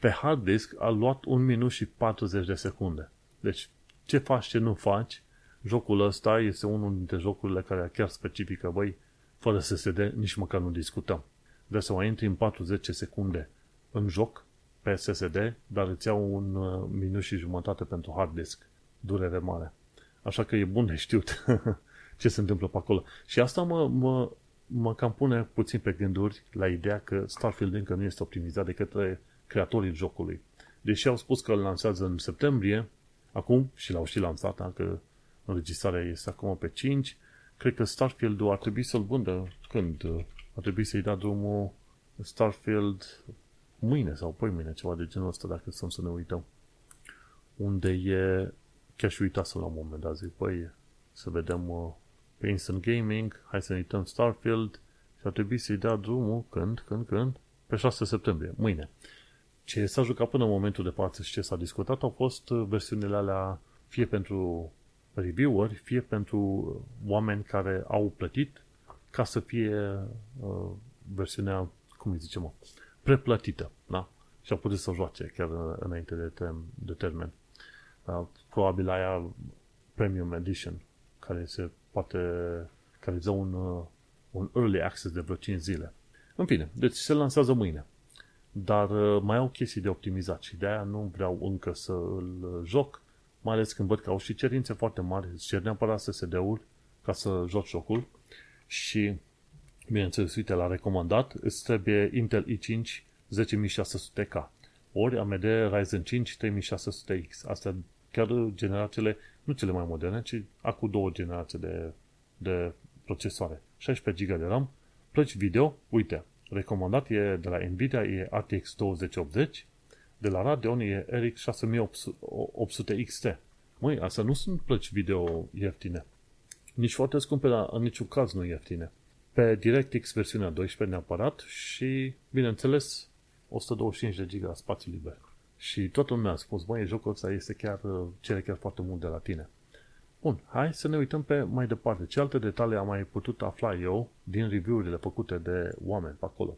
pe hard disk a luat 1 minut și 40 de secunde. Deci ce faci, ce nu faci, jocul ăsta este unul dintre jocurile care chiar specifică, băi, fără SSD nici măcar nu discutăm. De să mai intri în 40 secunde în joc pe SSD, dar îți iau un uh, minut și jumătate pentru hard disk. Durere mare. Așa că e bun de știut [laughs] ce se întâmplă pe acolo. Și asta mă, mă, mă cam pune puțin pe gânduri la ideea că Starfield încă nu este optimizat de către creatorii jocului. Deși au spus că îl lansează în septembrie, acum, și l-au și lansat, dacă înregistrarea este acum pe 5, cred că Starfield-ul ar trebui să-l vândă când? Ar trebui să-i da drumul Starfield mâine sau poi mâine, ceva de genul ăsta, dacă stăm să ne uităm. Unde e, chiar și uitasem la un moment dat, zic, păi, să vedem uh, pe Instant Gaming, hai să ne uităm Starfield și ar trebui să-i dea drumul când, când, când? Pe 6 septembrie, mâine. Ce s-a jucat până în momentul de față și ce s-a discutat au fost uh, versiunile alea fie pentru reviewer, fie pentru oameni care au plătit ca să fie uh, versiunea, cum îi zicem, preplătită, da? Și au putut să joace chiar înainte de, tem- de termen. Uh, probabil aia Premium Edition, care se poate, care dă un, uh, un early access de vreo 5 zile. În fine, deci se lansează mâine. Dar uh, mai au chestii de optimizat și de-aia nu vreau încă să îl joc, mai ales când văd că au și cerințe foarte mari, îți cer neapărat SSD-ul ca să joci jocul și, bineînțeles, uite, la recomandat, îți trebuie Intel i5 10600K ori AMD Ryzen 5 3600X. Astea chiar generațiile, nu cele mai moderne, ci acum două generații de, de procesoare. 16 GB de RAM, plăci video, uite, recomandat e de la Nvidia e RTX 2080, de la Radeon e RX 6800 XT. Măi, astea nu sunt plăci video ieftine. Nici foarte scumpe, dar în niciun caz nu ieftine. Pe DirectX versiunea 12 neapărat și, bineînțeles, 125 de giga spațiu liber. Și toată lumea a spus, băi, jocul ăsta este chiar, cere chiar foarte mult de la tine. Bun, hai să ne uităm pe mai departe. Ce alte detalii am mai putut afla eu din review-urile făcute de oameni pe acolo.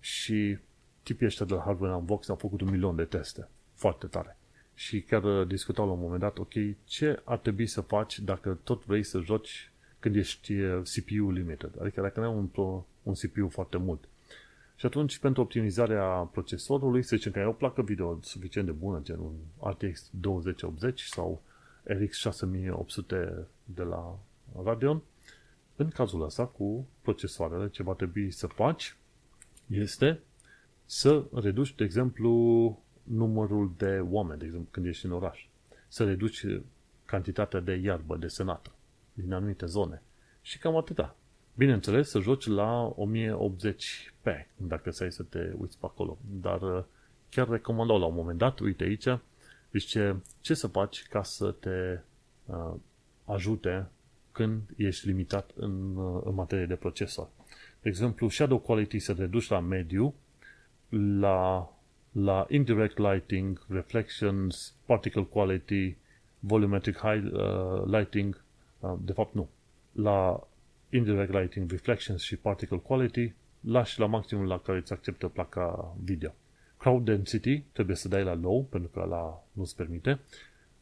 Și tipii ăștia de la Hardware Unbox au făcut un milion de teste. Foarte tare. Și chiar uh, discutau la un moment dat, ok, ce ar trebui să faci dacă tot vrei să joci când ești uh, CPU limited? Adică dacă nu ai un, un CPU foarte mult. Și atunci, pentru optimizarea procesorului, să zicem că ai o placă video suficient de bună, gen un RTX 2080 sau RX 6800 de la Radeon, în cazul ăsta, cu procesoarele, ce va trebui să faci este să reduci, de exemplu, numărul de oameni, de exemplu, când ești în oraș. Să reduci cantitatea de iarbă desenată din anumite zone. Și cam atâta. Bineînțeles, să joci la 1080p, dacă să ai să te uiți pe acolo. Dar uh, chiar recomandau la un moment dat, uite aici, zice ce să faci ca să te uh, ajute când ești limitat în, uh, în materie de procesor. De exemplu, shadow quality să reduci la mediu, la, la indirect lighting, reflections, particle quality, volumetric high, uh, lighting, uh, de fapt nu. La indirect lighting, reflections și particle quality, lași la maximul la care îți acceptă placa video. Crowd density trebuie să dai la low, pentru că la nu-ți permite.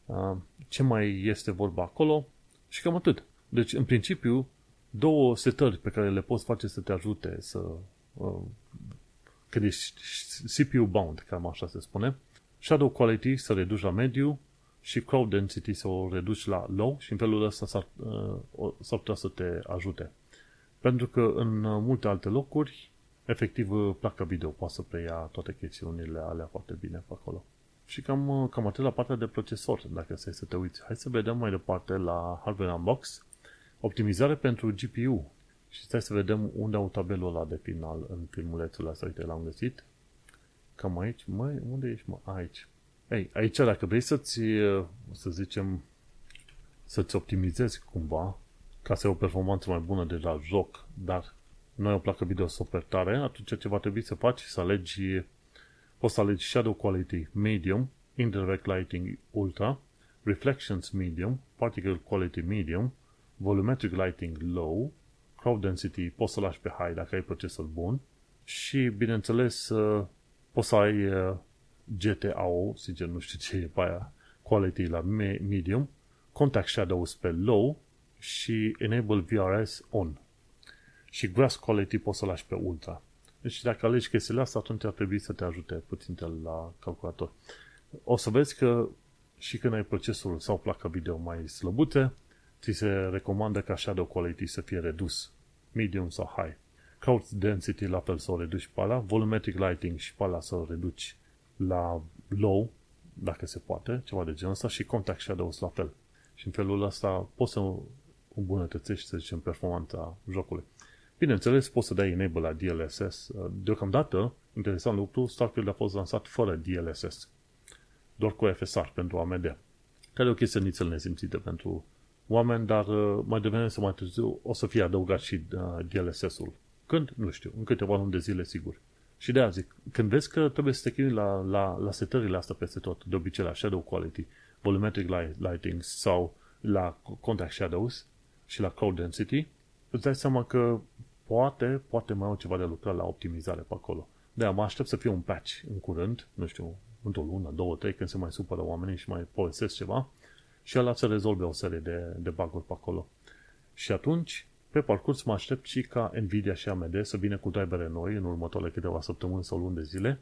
Uh, ce mai este vorba acolo? Și cam atât. Deci, în principiu, două setări pe care le poți face să te ajute să uh, când ești CPU bound, cam așa se spune. Shadow quality să reduci la mediu și crowd density să o reduci la low și în felul ăsta s-ar, uh, s-ar putea să te ajute. Pentru că în multe alte locuri, efectiv, placa video poate să preia toate chestiunile alea foarte bine pe acolo. Și cam, cam atât la partea de procesor, dacă să să te uiți. Hai să vedem mai departe la Hardware Unbox. Optimizare pentru GPU. Și stai să vedem unde au tabelul ăla de final în filmulețul ăsta. Uite, l-am găsit. Cam aici. Măi, unde ești, mă? Aici. Ei, aici dacă vrei să-ți, să zicem, să-ți optimizezi cumva, ca să ai o performanță mai bună de la joc, dar nu ai o placă video super tare, atunci ce va trebui să faci? Să alegi, poți să alegi Shadow Quality Medium, Indirect Lighting Ultra, Reflections Medium, Particle Quality Medium, Volumetric Lighting Low, Crowd Density poți să lași pe High dacă ai procesor bun și, bineînțeles, uh, poți să ai uh, GTAO, sincer nu știu ce e pe aia, Quality la Medium, Contact Shadows pe Low și Enable VRS On. Și Grass Quality poți să lași pe Ultra. Deci dacă alegi chestiile astea, atunci ar trebui să te ajute puțin la calculator. O să vezi că și când ai procesorul sau placa video mai slăbute, ți se recomandă ca shadow quality să fie redus, medium sau high. Crowd density la fel să o reduci pe ala, volumetric lighting și pe ala să o reduci la low, dacă se poate, ceva de genul ăsta, și contact shadows la fel. Și în felul ăsta poți să îmbunătățești, să zicem, performanța jocului. Bineînțeles, poți să dai enable la DLSS. Deocamdată, interesant lucru, Starfield a fost lansat fără DLSS. Doar cu FSR pentru AMD. Care e o chestie nițel nesimțită pentru oameni, dar uh, mai devreme sau mai târziu o să fie adăugat și uh, DLSS-ul. Când? Nu știu. În câteva luni de zile, sigur. Și de aia zic, când vezi că trebuie să te chinui la, la, la setările astea peste tot, de obicei la Shadow Quality, Volumetric Lighting sau la Contact Shadows și la Cloud Density, îți dai seama că poate, poate mai au ceva de lucrat la optimizare pe acolo. De mă aștept să fie un patch în curând, nu știu, într-o lună, două, trei, când se mai supără oamenii și mai povestesc ceva, și ăla să rezolve o serie de, de bug-uri pe acolo. Și atunci, pe parcurs, mă aștept și ca Nvidia și AMD să vină cu drivere noi în următoarele câteva săptămâni sau luni de zile,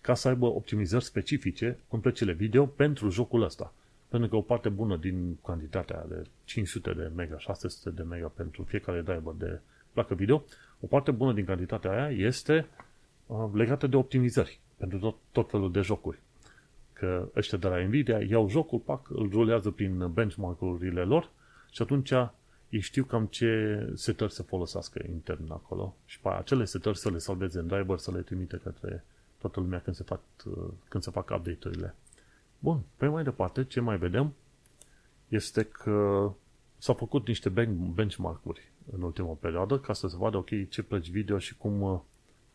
ca să aibă optimizări specifice în plăcile video pentru jocul ăsta. Pentru că o parte bună din cantitatea de 500 de mega, 600 de mega pentru fiecare driver de placă video, o parte bună din cantitatea aia este uh, legată de optimizări pentru tot, tot felul de jocuri. Că ăștia de la Nvidia iau jocul, pac, îl rulează prin benchmark-urile lor și atunci ei știu cam ce setări să folosească intern acolo și pe acele setări să le salveze în driver, să le trimite către toată lumea când se fac, când se fac update-urile. Bun, pe mai departe, ce mai vedem este că s-au făcut niște benchmark-uri în ultima perioadă ca să se vadă, ok, ce plăci video și cum,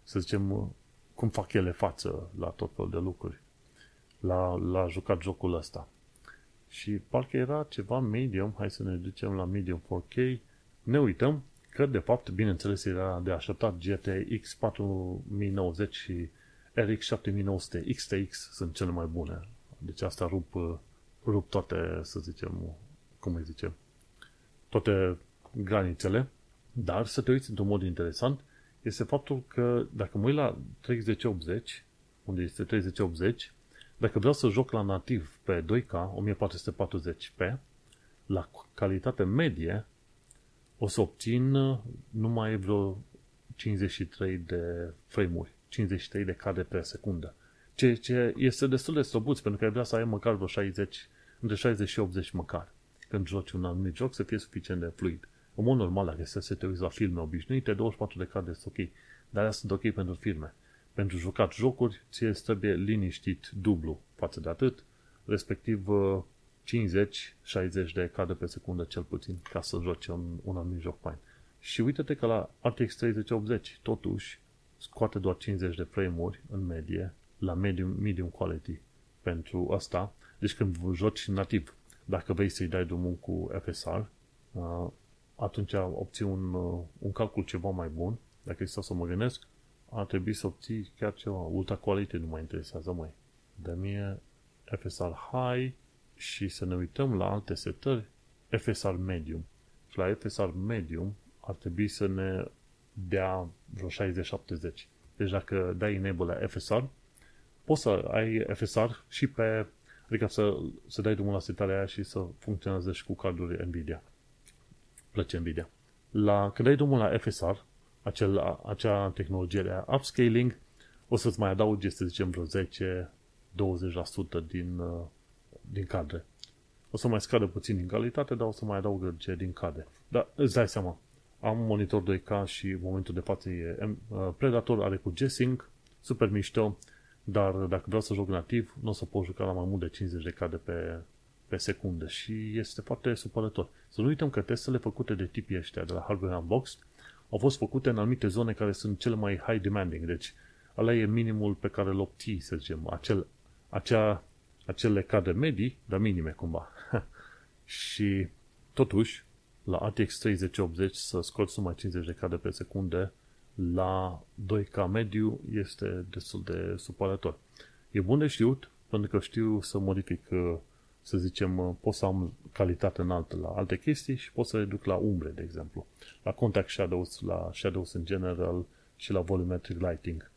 să zicem, cum fac ele față la tot felul de lucruri. La, la jucat jocul ăsta. Și parcă era ceva medium, hai să ne ducem la medium 4K, ne uităm că de fapt, bineînțeles, era de așteptat GTX 4090 și RX 7900 XTX sunt cele mai bune. Deci asta rup, rup toate, să zicem, cum îi zicem, toate granițele, dar să te uiți într-un mod interesant este faptul că dacă mă uit la 3080, unde este 3080, dacă vreau să joc la nativ pe 2K 1440p, la calitate medie, o să obțin uh, numai vreo 53 de frame-uri, 53 de cadre pe secundă. Ceea ce este destul de slăbuț, pentru că ai vrea să ai măcar vreo 60, între 60 și 80 măcar. Când joci un anumit joc să fie suficient de fluid. În mod normal, dacă să te uiți la filme obișnuite, 24 de cadre sunt ok. Dar astea sunt ok pentru filme. Pentru jucat jocuri, ție trebuie liniștit dublu față de atât, respectiv 50-60 uh, de cadre pe secundă cel puțin, ca să joci un, un anumit joc fain. Și uite-te că la RTX 3080 totuși scoate doar 50 de frame-uri în medie la medium, medium quality pentru asta. Deci când joci nativ, dacă vrei să-i dai drumul cu FSR, uh, atunci obții un, uh, un calcul ceva mai bun. Dacă este să mă gândesc, ar trebui să obții chiar ceva. Ultra quality nu mă interesează mai. De mie FSR High și să ne uităm la alte setări, FSR Medium. Și la FSR Medium ar trebui să ne dea vreo 60-70. Deci dacă dai enable la FSR, poți să ai FSR și pe, adică să, să dai drumul la setarea aia și să funcționeze și cu carduri Nvidia. Plăce Nvidia. La, când dai drumul la FSR, acel, acea tehnologie de upscaling, o să-ți mai adaugi, să zicem, vreo 10 20% din, uh, din cadre. O să mai scadă puțin din calitate, dar o să mai adaugă ce din cadre. Dar îți dai seama, am un monitor 2K și în momentul de față e uh, Predator, are cu G-Sync, super mișto, dar dacă vreau să joc nativ, nu o să pot juca la mai mult de 50 de cadre pe, pe secundă și este foarte supărător. Să nu uităm că testele făcute de tipii ăștia de la Hardware Unboxed au fost făcute în anumite zone care sunt cele mai high demanding, deci ăla e minimul pe care îl obții, să zicem, acel acea, acele cadre medii, dar minime cumva. [laughs] și totuși, la RTX 3080 să scoți numai 50 de cadre pe secunde la 2K mediu este destul de supărător. E bun de știut, pentru că știu să modific, uh, să zicem, uh, pot să am calitate înaltă la alte chestii și pot să reduc la umbre, de exemplu. La contact shadows, la shadows în general și la volumetric lighting.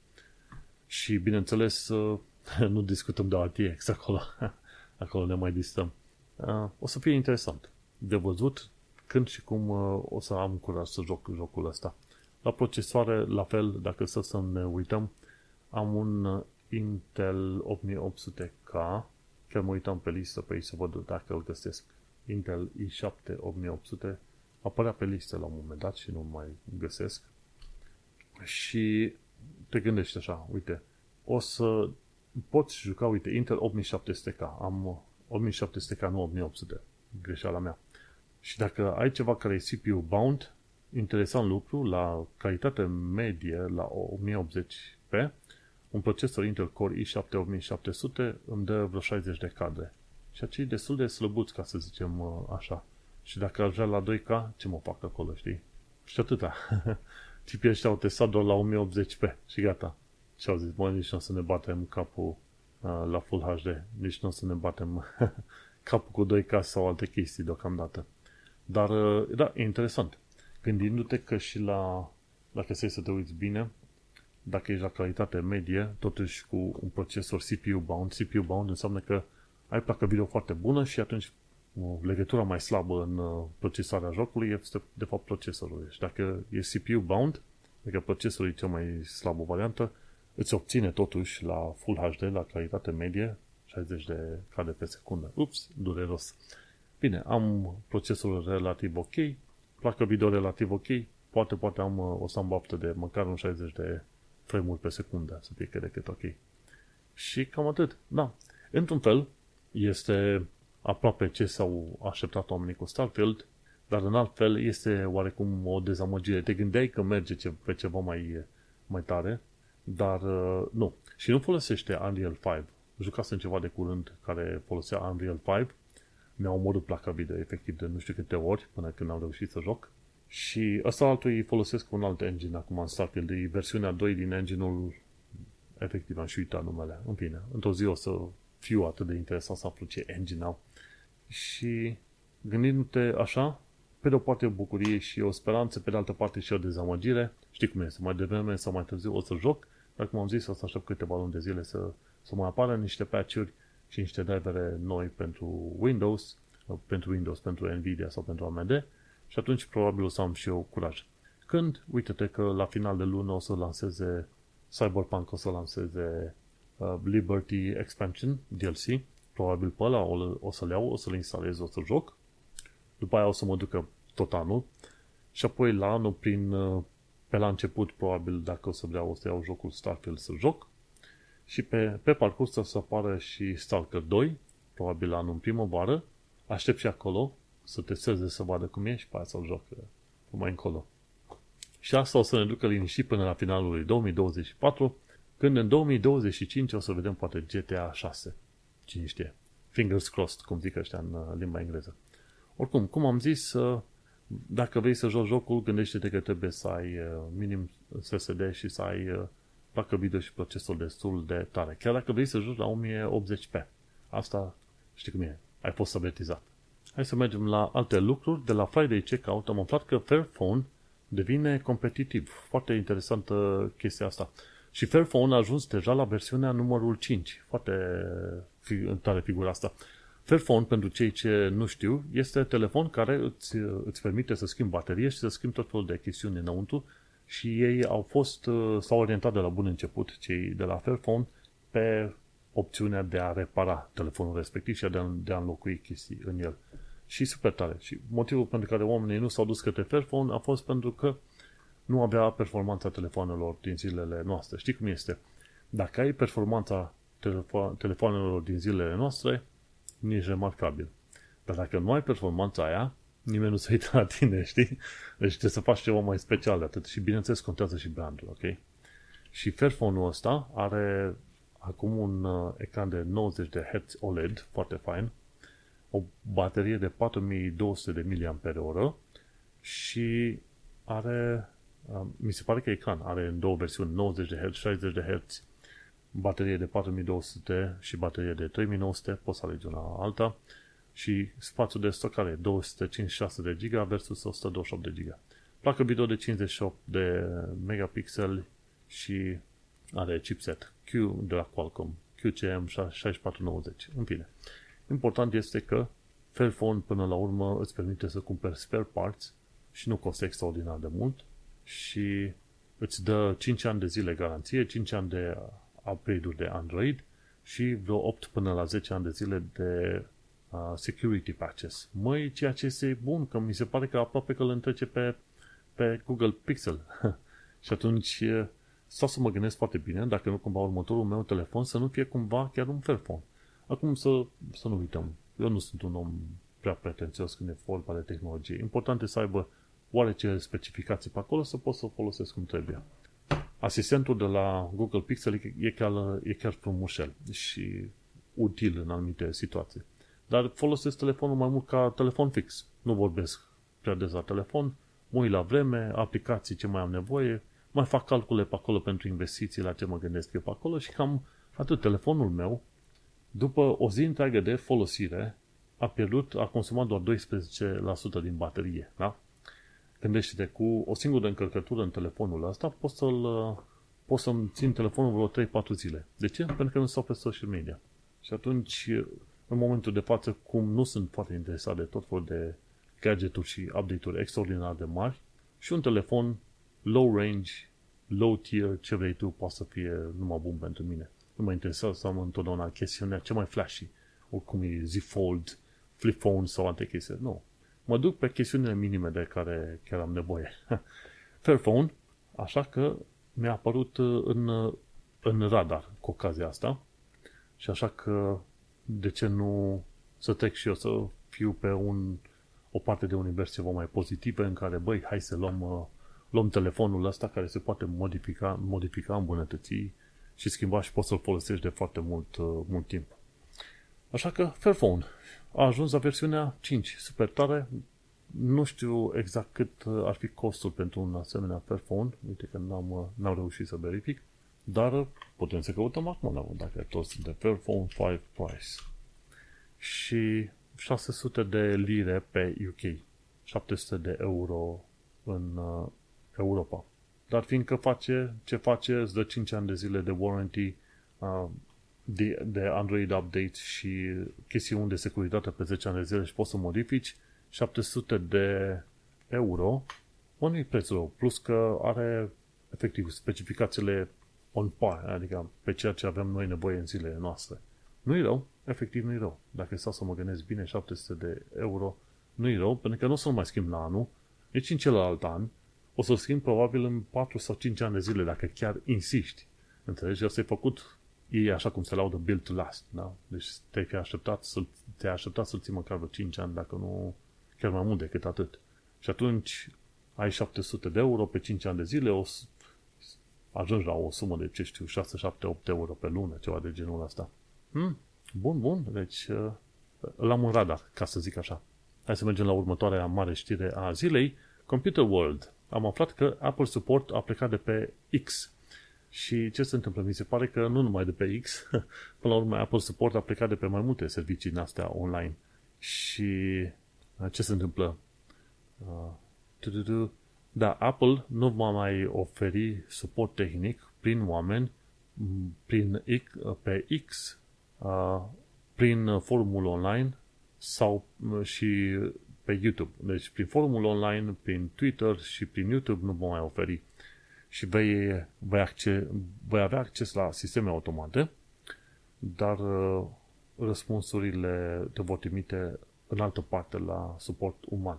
Și, bineînțeles, uh, [laughs] nu discutăm de RTX acolo. [laughs] acolo ne mai distăm. Uh, o să fie interesant de văzut când și cum uh, o să am curaj să joc jocul ăsta. La procesoare, la fel, dacă să, să ne uităm, am un uh, Intel 8800K, chiar mă uitam pe listă pe aici să văd dacă îl găsesc. Intel i7 8800 apărea pe listă la un moment dat și nu mai găsesc. și te gândești așa, uite, o să poți juca, uite, Intel 8700K, am 8700K, nu 8800, greșeala mea. Și dacă ai ceva care e CPU bound, interesant lucru, la calitate medie, la 1080p, un procesor Intel Core i7 8700 îmi dă vreo 60 de cadre. Și aceea e destul de slăbuț, ca să zicem uh, așa. Și dacă aș vrea la 2K, ce mă fac acolo, știi? Și atâta. [laughs] Tipii ăștia au testat doar la 1080p și gata. Și au zis, mă, nici nu o să ne batem capul uh, la Full HD, nici nu o să ne batem [laughs] capul cu 2K sau alte chestii deocamdată. Dar, uh, da, e interesant. Gândindu-te că și la, dacă să să te uiți bine, dacă ești la calitate medie, totuși cu un procesor CPU bound, CPU bound înseamnă că ai placă video foarte bună și atunci legătura mai slabă în uh, procesarea jocului este de fapt procesorul. Și dacă e CPU bound, adică procesorul e cea mai slabă variantă, îți obține totuși la Full HD, la calitate medie, 60 de cadre pe secundă. Ups, dureros. Bine, am procesorul relativ ok, placă video relativ ok, poate, poate am, uh, o să am baftă de măcar un 60 de frame-uri pe secundă, să fie cât de cât ok. Și cam atât. Da, într-un fel, este aproape ce s-au așteptat oamenii cu Starfield, dar în alt fel este oarecum o dezamăgire. Te gândeai că merge pe ceva mai, mai tare, dar uh, nu. Și nu folosește Unreal 5. Jucasem ceva de curând care folosea Unreal 5. Mi-a omorât placa video, efectiv, de nu știu câte ori, până când am reușit să joc. Și ăsta altul îi folosesc un alt engine acum în Starfield. E versiunea 2 din engine-ul efectiv, am și uitat numele. În fine, într-o zi o să fiu atât de interesat să aflu ce engine au. Și gândindu-te așa, pe de o parte o bucurie și o speranță, pe de altă parte și o dezamăgire. Știi cum este, mai devreme sau mai târziu o să joc, dar cum am zis, o să aștept câteva luni de zile să, să mai apară niște patch-uri și niște drivere noi pentru Windows, pentru Windows, pentru Nvidia sau pentru AMD și atunci probabil o să am și eu curaj. Când, uite-te că la final de lună o să lanseze Cyberpunk, o să lanseze uh, Liberty Expansion DLC, probabil pe ăla o, o să le iau, o să le instalez, o să joc, după aia o să mă ducă tot anul. Și apoi la anul prin, uh, pe la început probabil dacă o să vreau o să iau jocul Starfield să joc. Și pe, pe parcurs o să apară și Stalker 2, probabil la anul în primăvară, aștept și acolo să testeze, să vadă cum e și pe aia să-l joc uh, mai încolo. Și asta o să ne ducă liniștit până la finalul lui 2024, când în 2025 o să vedem poate GTA 6. Cine știe? Fingers crossed, cum zic ăștia în uh, limba engleză. Oricum, cum am zis, uh, dacă vrei să joci jocul, gândește-te că trebuie să ai minim SSD și să ai placă video și procesor destul de tare. Chiar dacă vrei să joci la 1080p. Asta, știi cum e, ai fost sabetizat. Hai să mergem la alte lucruri. De la Friday Checkout am aflat că Fairphone devine competitiv. Foarte interesantă chestia asta. Și Fairphone a ajuns deja la versiunea numărul 5. Foarte tare figura asta. Fairphone, pentru cei ce nu știu, este telefon care îți, îți permite să schimbi baterie și să schimbi tot felul de chestiuni înăuntru și ei au fost, s-au orientat de la bun început, cei de la Fairphone, pe opțiunea de a repara telefonul respectiv și de a, de a înlocui chestii în el și super tare. Și motivul pentru care oamenii nu s-au dus către Fairphone a fost pentru că nu avea performanța telefonelor din zilele noastre. Știi cum este? Dacă ai performanța telefo- telefonelor din zilele noastre, nici remarcabil. Dar dacă nu ai performanța aia, nimeni nu se uită la tine, știi? Deci trebuie să faci ceva mai special de atât. Și bineînțeles contează și brandul, ok? Și Fairphone-ul ăsta are acum un uh, ecran de 90 de Hz OLED, foarte fain, o baterie de 4200 de mAh și are, mi se pare că ecran are în două versiuni, 90 de Hz, 60 de Hz, baterie de 4200 și baterie de 3900, poți alege una alta, și spațiu de stocare 256 de giga versus 128 de giga. Placă video de 58 de megapixeli și are chipset Q de la Qualcomm, QCM 6490. În fine, Important este că Fairphone până la urmă îți permite să cumperi spare parts și nu costă extraordinar de mult și îți dă 5 ani de zile garanție, 5 ani de upgrade-uri de Android și vreo 8 până la 10 ani de zile de uh, security patches. Măi, ceea ce este bun, că mi se pare că aproape că îl întrece pe, pe Google Pixel. [laughs] Și atunci stau să mă gândesc foarte bine dacă nu cumva următorul meu telefon să nu fie cumva chiar un Fairphone. Acum să, să nu uităm, eu nu sunt un om prea pretențios când e vorba de tehnologie. Important e să aibă oarece specificații pe acolo să pot să o folosesc cum trebuie. Asistentul de la Google Pixel e chiar, e chiar frumușel și util în anumite situații. Dar folosesc telefonul mai mult ca telefon fix. Nu vorbesc prea des la telefon, mă uit la vreme, aplicații ce mai am nevoie, mai fac calcule pe acolo pentru investiții la ce mă gândesc eu pe acolo și cam atât. Telefonul meu, după o zi întreagă de folosire, a pierdut, a consumat doar 12% din baterie. Da? Gândește-te, cu o singură încărcătură în telefonul ăsta poți, să-l, poți să-mi țin telefonul vreo 3-4 zile. De ce? Pentru că nu stau pe social media. Și atunci, în momentul de față, cum nu sunt foarte interesat de tot felul de gadgeturi și update-uri extraordinar de mari, și un telefon low range, low tier, ce vrei tu, poate să fie numai bun pentru mine. Nu mă interesează să am întotdeauna chestiunea ce mai flashy, oricum e Z Fold, flip phone sau alte chestii. Nu. Mă duc pe chestiunile minime de care chiar am nevoie. [laughs] Fairphone, așa că mi-a apărut uh, în, uh, în radar cu ocazia asta și așa că de ce nu să trec și eu să fiu pe un, o parte de univers ceva mai pozitivă în care, băi, hai să luăm, uh, luăm telefonul ăsta care se poate modifica, modifica îmbunătăți și schimbaș și poți să-l folosești de foarte mult, mult timp. Așa că Fairphone a ajuns la versiunea 5, super tare. Nu știu exact cât uh, ar fi costul pentru un asemenea Fairphone, uite că n-am, uh, n-am reușit să verific, dar putem să căutăm acum dacă toți sunt de Fairphone 5 price. Și 600 de lire pe UK, 700 de euro în uh, Europa. Dar fiindcă face ce face, îți dă 5 ani de zile de warranty, uh, de, de Android update și chestiuni de securitate pe 10 ani de zile și poți să modifici 700 de euro, mă nu preț rău, plus că are efectiv specificațiile on par, adică pe ceea ce avem noi nevoie în zilele noastre. Nu-i rău, efectiv nu-i rău. Dacă stau să mă gândesc bine, 700 de euro, nu-i rău, pentru că nu o să-l mai schimb la anul, deci în celălalt an, o să-l schimb probabil în 4 sau 5 ani de zile, dacă chiar insisti. Înțelegi? Asta e făcut e așa cum se laudă build to last, da? Deci te-ai fi așteptat să te așteptat să-l ții măcar vreo 5 ani, dacă nu chiar mai mult decât atât. Și atunci ai 700 de euro pe 5 ani de zile, o, ajungi la o sumă de, ce știu, 6, 7, 8 euro pe lună, ceva de genul ăsta. Hmm, bun, bun, deci uh, l-am în radar, ca să zic așa. Hai să mergem la următoarea mare știre a zilei. Computer World. Am aflat că Apple Support a plecat de pe X, și ce se întâmplă? Mi se pare că nu numai de pe X, [laughs] până la urmă Apple Support a plecat de pe mai multe servicii din astea online. Și uh, ce se întâmplă? Uh, da, Apple nu va mai oferi suport tehnic prin oameni, prin X, uh, pe X, prin forumul online sau și pe YouTube. Deci prin forumul online, prin Twitter și prin YouTube nu va mai oferi și vei, vei, acce, vei avea acces la sisteme automate, dar uh, răspunsurile te vor trimite în altă parte la suport uman.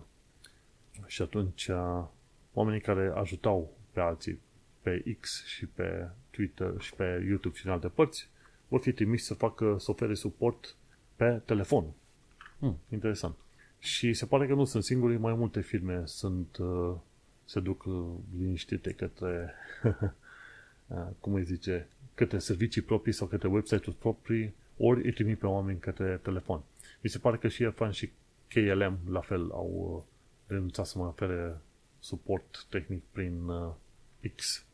Și atunci uh, oamenii care ajutau pe alții pe X și pe Twitter și pe YouTube și în alte părți vor fi trimiși să facă, să ofere suport pe telefon. Hmm, interesant. Și se pare că nu sunt singuri, mai multe firme sunt uh, se duc uh, liniștite către, uh, [laughs] cum îi zice, către servicii proprii sau către website-uri proprii, ori îi trimit pe oameni către telefon. Mi se pare că și EFAN și KLM la fel au uh, renunțat să mă ofere suport tehnic prin X.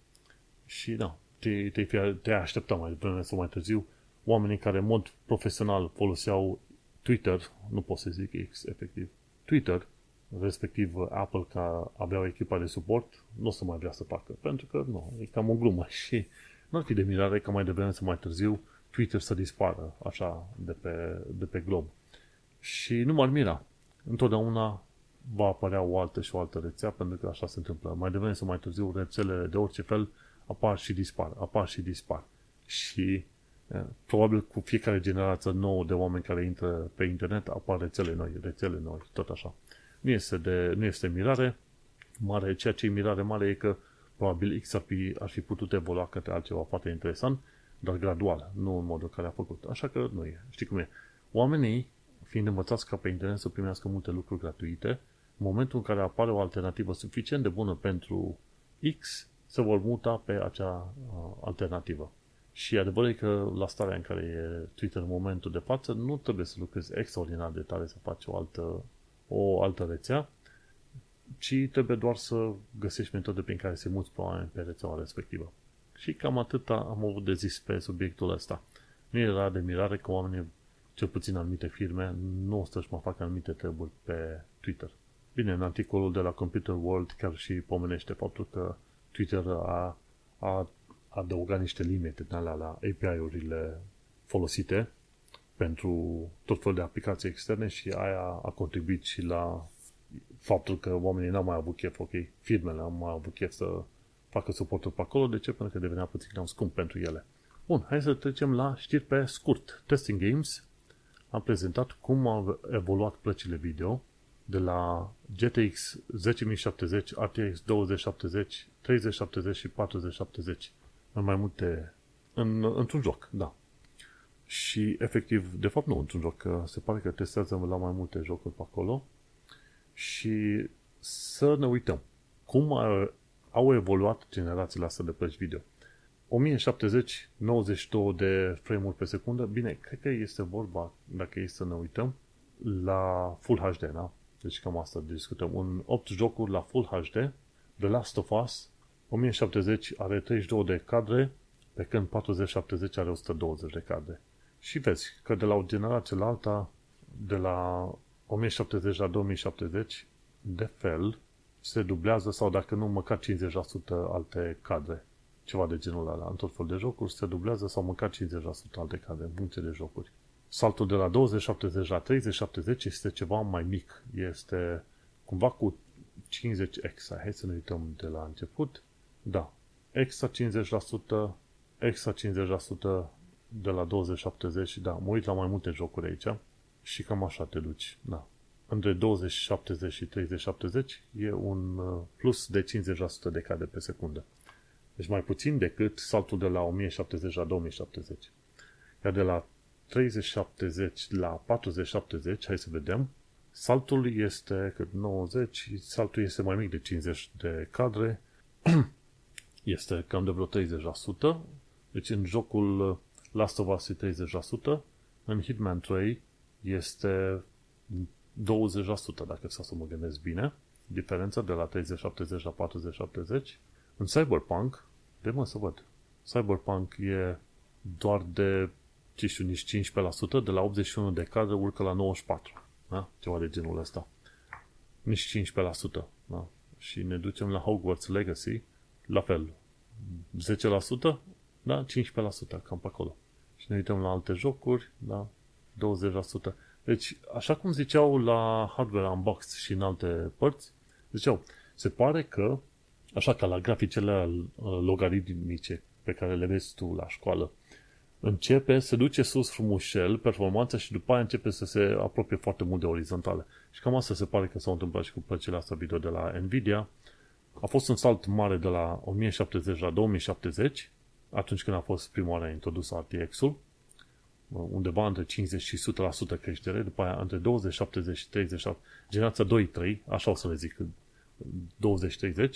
Și da, te, te, te aștepta mai devreme sau mai târziu oamenii care în mod profesional foloseau Twitter, nu pot să zic X efectiv, Twitter, respectiv Apple, ca avea o echipă de suport, nu o să mai vrea să facă, pentru că nu, e cam o glumă [laughs] și nu ar fi de mirare ca mai devreme să mai târziu Twitter să dispară așa de pe, de pe glob. Și nu m-ar mira. Întotdeauna va apărea o altă și o altă rețea, pentru că așa se întâmplă. Mai devreme să mai târziu rețelele de orice fel apar și dispar, apar și dispar. Și probabil cu fiecare generație nouă de oameni care intră pe internet apar rețele noi, rețele noi, tot așa nu este, de, nu este mirare mare. Ceea ce e mirare mare e că probabil X ar fi, ar fi putut evolua către altceva foarte interesant, dar gradual, nu în modul care a făcut. Așa că nu e. Știi cum e? Oamenii, fiind învățați ca pe internet să primească multe lucruri gratuite, în momentul în care apare o alternativă suficient de bună pentru X, se vor muta pe acea uh, alternativă. Și adevărul e că la starea în care e Twitter în momentul de față, nu trebuie să lucrezi extraordinar de tare să faci o altă, o altă rețea, ci trebuie doar să găsești metode prin care să muți pe oameni pe rețeaua respectivă. Și cam atât am avut de zis pe subiectul ăsta. Nu era de mirare că oamenii, cel puțin anumite firme, nu o să-și mai facă anumite treburi pe Twitter. Bine, în articolul de la Computer World chiar și pomenește faptul că Twitter a, a adăugat niște limite din alea la API-urile folosite pentru tot felul de aplicații externe și aia a contribuit și la faptul că oamenii n-au mai avut chef, ok, firmele au mai avut chef să facă suportul pe acolo. De ce? Pentru că devenea puțin cam scump pentru ele. Bun, hai să trecem la știri pe scurt. Testing Games a prezentat cum au evoluat plăcile video de la GTX 10070, RTX 2070, 3070 și 4070 în mai multe în, într-un joc, da. Și efectiv, de fapt nu într-un joc, că se pare că testează la mai multe jocuri pe acolo și să ne uităm cum au evoluat generațiile astea de plăci video. 1070, 92 de frame-uri pe secundă, bine, cred că este vorba, dacă e să ne uităm, la Full HD, da? Deci cam asta discutăm. Un 8 jocuri la Full HD, The Last of Us, 1070 are 32 de cadre, pe când 4070 are 120 de cadre. Și vezi că de la o generație la alta, de la 1070 la 2070, de fel, se dublează sau dacă nu, măcar 50% alte cadre. Ceva de genul ăla. În tot fel de jocuri se dublează sau măcar 50% alte cadre în funcție de jocuri. Saltul de la 2070 la 3070 este ceva mai mic. Este cumva cu 50x. Hai să ne uităm de la început. Da. Extra 50%, extra 50% de la 2070, da, mă uit la mai multe jocuri aici și cam așa te duci, da. Între 2070 și 3070 e un uh, plus de 50% de cadre pe secundă. Deci mai puțin decât saltul de la 1070 la 2070. Iar de la 3070 la 4070, hai să vedem, saltul este cât 90, saltul este mai mic de 50 de cadre, [clears throat] este cam de vreo 30%, deci în jocul Last of Us e 30%, în Hitman 3 este 20%, dacă să mă gândesc bine, diferența de la 30-70 la 40-70. În Cyberpunk, de mă să văd, Cyberpunk e doar de, ce știu, nici 15%, de la 81 de cadre urcă la 94. Da? Ceva de genul ăsta. Nici 15%. Da? Și ne ducem la Hogwarts Legacy, la fel, 10%, da, 15%, cam pe acolo. Și ne uităm la alte jocuri, da, 20%. Deci, așa cum ziceau la Hardware Unboxed și în alte părți, ziceau, se pare că, așa ca la graficele logaritmice pe care le vezi tu la școală, începe, se duce sus frumușel, performanța și după aia începe să se apropie foarte mult de orizontale. Și cam asta se pare că s-a întâmplat și cu plăcile astea video de la Nvidia, a fost un salt mare de la 1070 la 2070, atunci când a fost prima oară introdus RTX-ul, undeva între 50 și 100% creștere, după aia între 20, 70 și 30, generația 2-3, așa o să le zic, 20-30,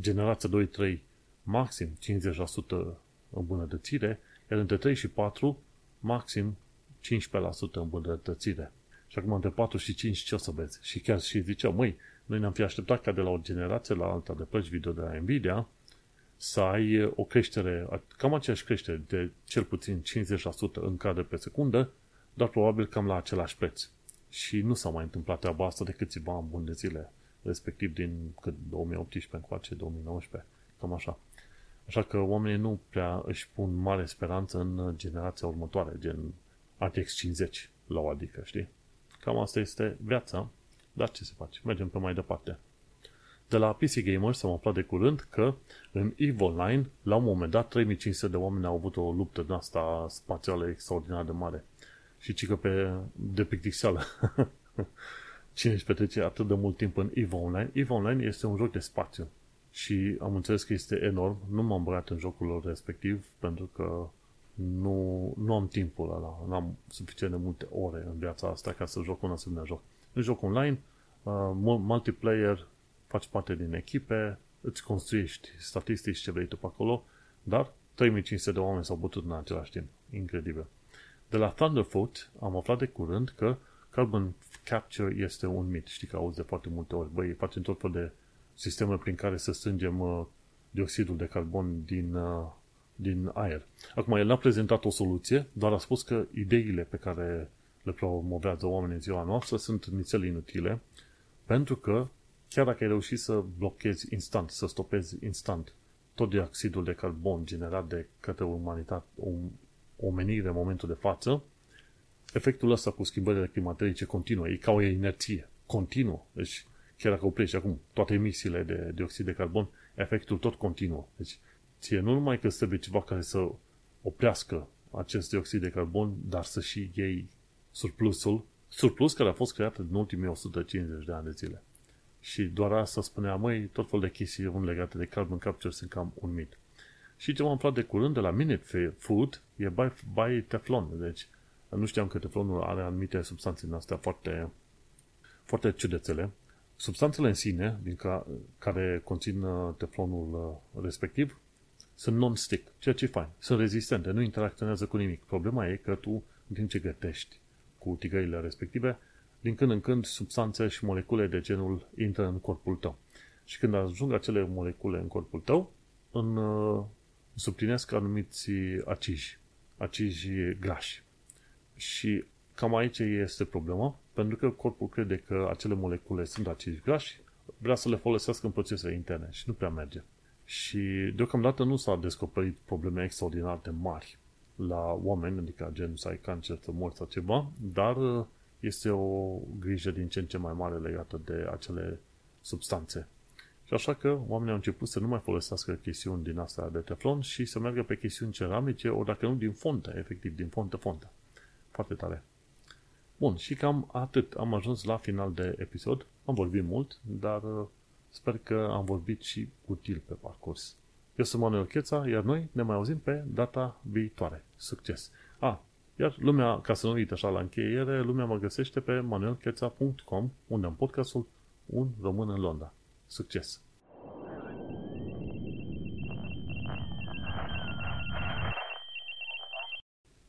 generația 2-3 maxim 50% îmbunătățire, iar între 3 și 4 maxim 15% îmbunătățire. Și acum între 4 și 5 ce o să vezi? Și chiar și ziceau, măi, noi ne-am fi așteptat ca de la o generație la alta de plăci video de la Nvidia să ai o creștere, cam aceeași creștere de cel puțin 50% în cadre pe secundă, dar probabil cam la același preț. Și nu s-a mai întâmplat treaba asta de câțiva ani buni de zile, respectiv din cât 2018 încoace, 2019, cam așa. Așa că oamenii nu prea își pun mare speranță în generația următoare, gen RTX 50 la o adică, știi? Cam asta este viața dar ce se face? Mergem pe mai departe. De la PC Gamer s-am aflat de curând că în EVE Online, la un moment dat, 3500 de oameni au avut o luptă din asta spațială extraordinar de mare. Și cică pe de pictixeală. [laughs] Cine își petrece atât de mult timp în EVE Online? EVE Online este un joc de spațiu. și am înțeles că este enorm. Nu m-am băgat în jocul respectiv pentru că nu, nu am timpul ăla, nu am suficient de multe ore în viața asta ca să joc un asemenea joc. În joc online, uh, multiplayer, faci parte din echipe, îți construiești statistici ce vrei tu pe acolo, dar 3500 de oameni s-au bătut în același timp. Incredibil. De la Thunderfoot am aflat de curând că carbon capture este un mit. Știi că auzi de foarte multe ori. Băi, facem tot fel de sisteme prin care să strângem uh, dioxidul de carbon din, uh, din aer. Acum, el n-a prezentat o soluție, doar a spus că ideile pe care le promovează oamenii în ziua noastră sunt nițel inutile, pentru că chiar dacă ai reușit să blochezi instant, să stopezi instant tot dioxidul de carbon generat de către umanitate, o omenire în momentul de față, efectul ăsta cu schimbările climatice continuă, e ca o inerție, continuă. Deci, chiar dacă oprești acum toate emisiile de dioxid de carbon, efectul tot continuă. Deci, ție nu numai că trebuie ceva care să oprească acest dioxid de carbon, dar să și iei surplusul, surplus care a fost creat în ultimii 150 de ani de zile. Și doar asta spunea, măi, tot fel de chestii legate de carbon capture sunt cam un mit. Și ce m-am aflat de curând de la Minute Food e by, by Teflon. Deci, nu știam că teflonul are anumite substanțe din astea foarte, foarte ciudățele. Substanțele în sine, din ca, care conțin uh, teflonul uh, respectiv, sunt non-stick, ceea ce e fain. Sunt rezistente, nu interacționează cu nimic. Problema e că tu, în timp ce gătești cu tigăile respective, din când în când substanțe și molecule de genul intră în corpul tău. Și când ajung acele molecule în corpul tău, în, uh, sublinesc anumiți aciji, aciji grași. Și cam aici este problema, pentru că corpul crede că acele molecule sunt aciji grași, vrea să le folosească în procese interne și nu prea merge. Și deocamdată nu s-au descoperit probleme extraordinar de mari la oameni, adică gen să ai cancer, să mori sau ceva, dar este o grijă din ce în ce mai mare legată de acele substanțe. Și așa că oamenii au început să nu mai folosească chestiuni din astea de teflon și să meargă pe chestiuni ceramice, ori dacă nu din fontă, efectiv, din fontă-fontă. Foarte tare. Bun, și cam atât. Am ajuns la final de episod. Am vorbit mult, dar uh, sper că am vorbit și util pe parcurs. Eu sunt Manuel Cheța, iar noi ne mai auzim pe data viitoare. Succes! A, iar lumea, ca să nu uit așa la încheiere, lumea mă găsește pe manuelcheța.com, unde am podcastul Un Român în Londra. Succes!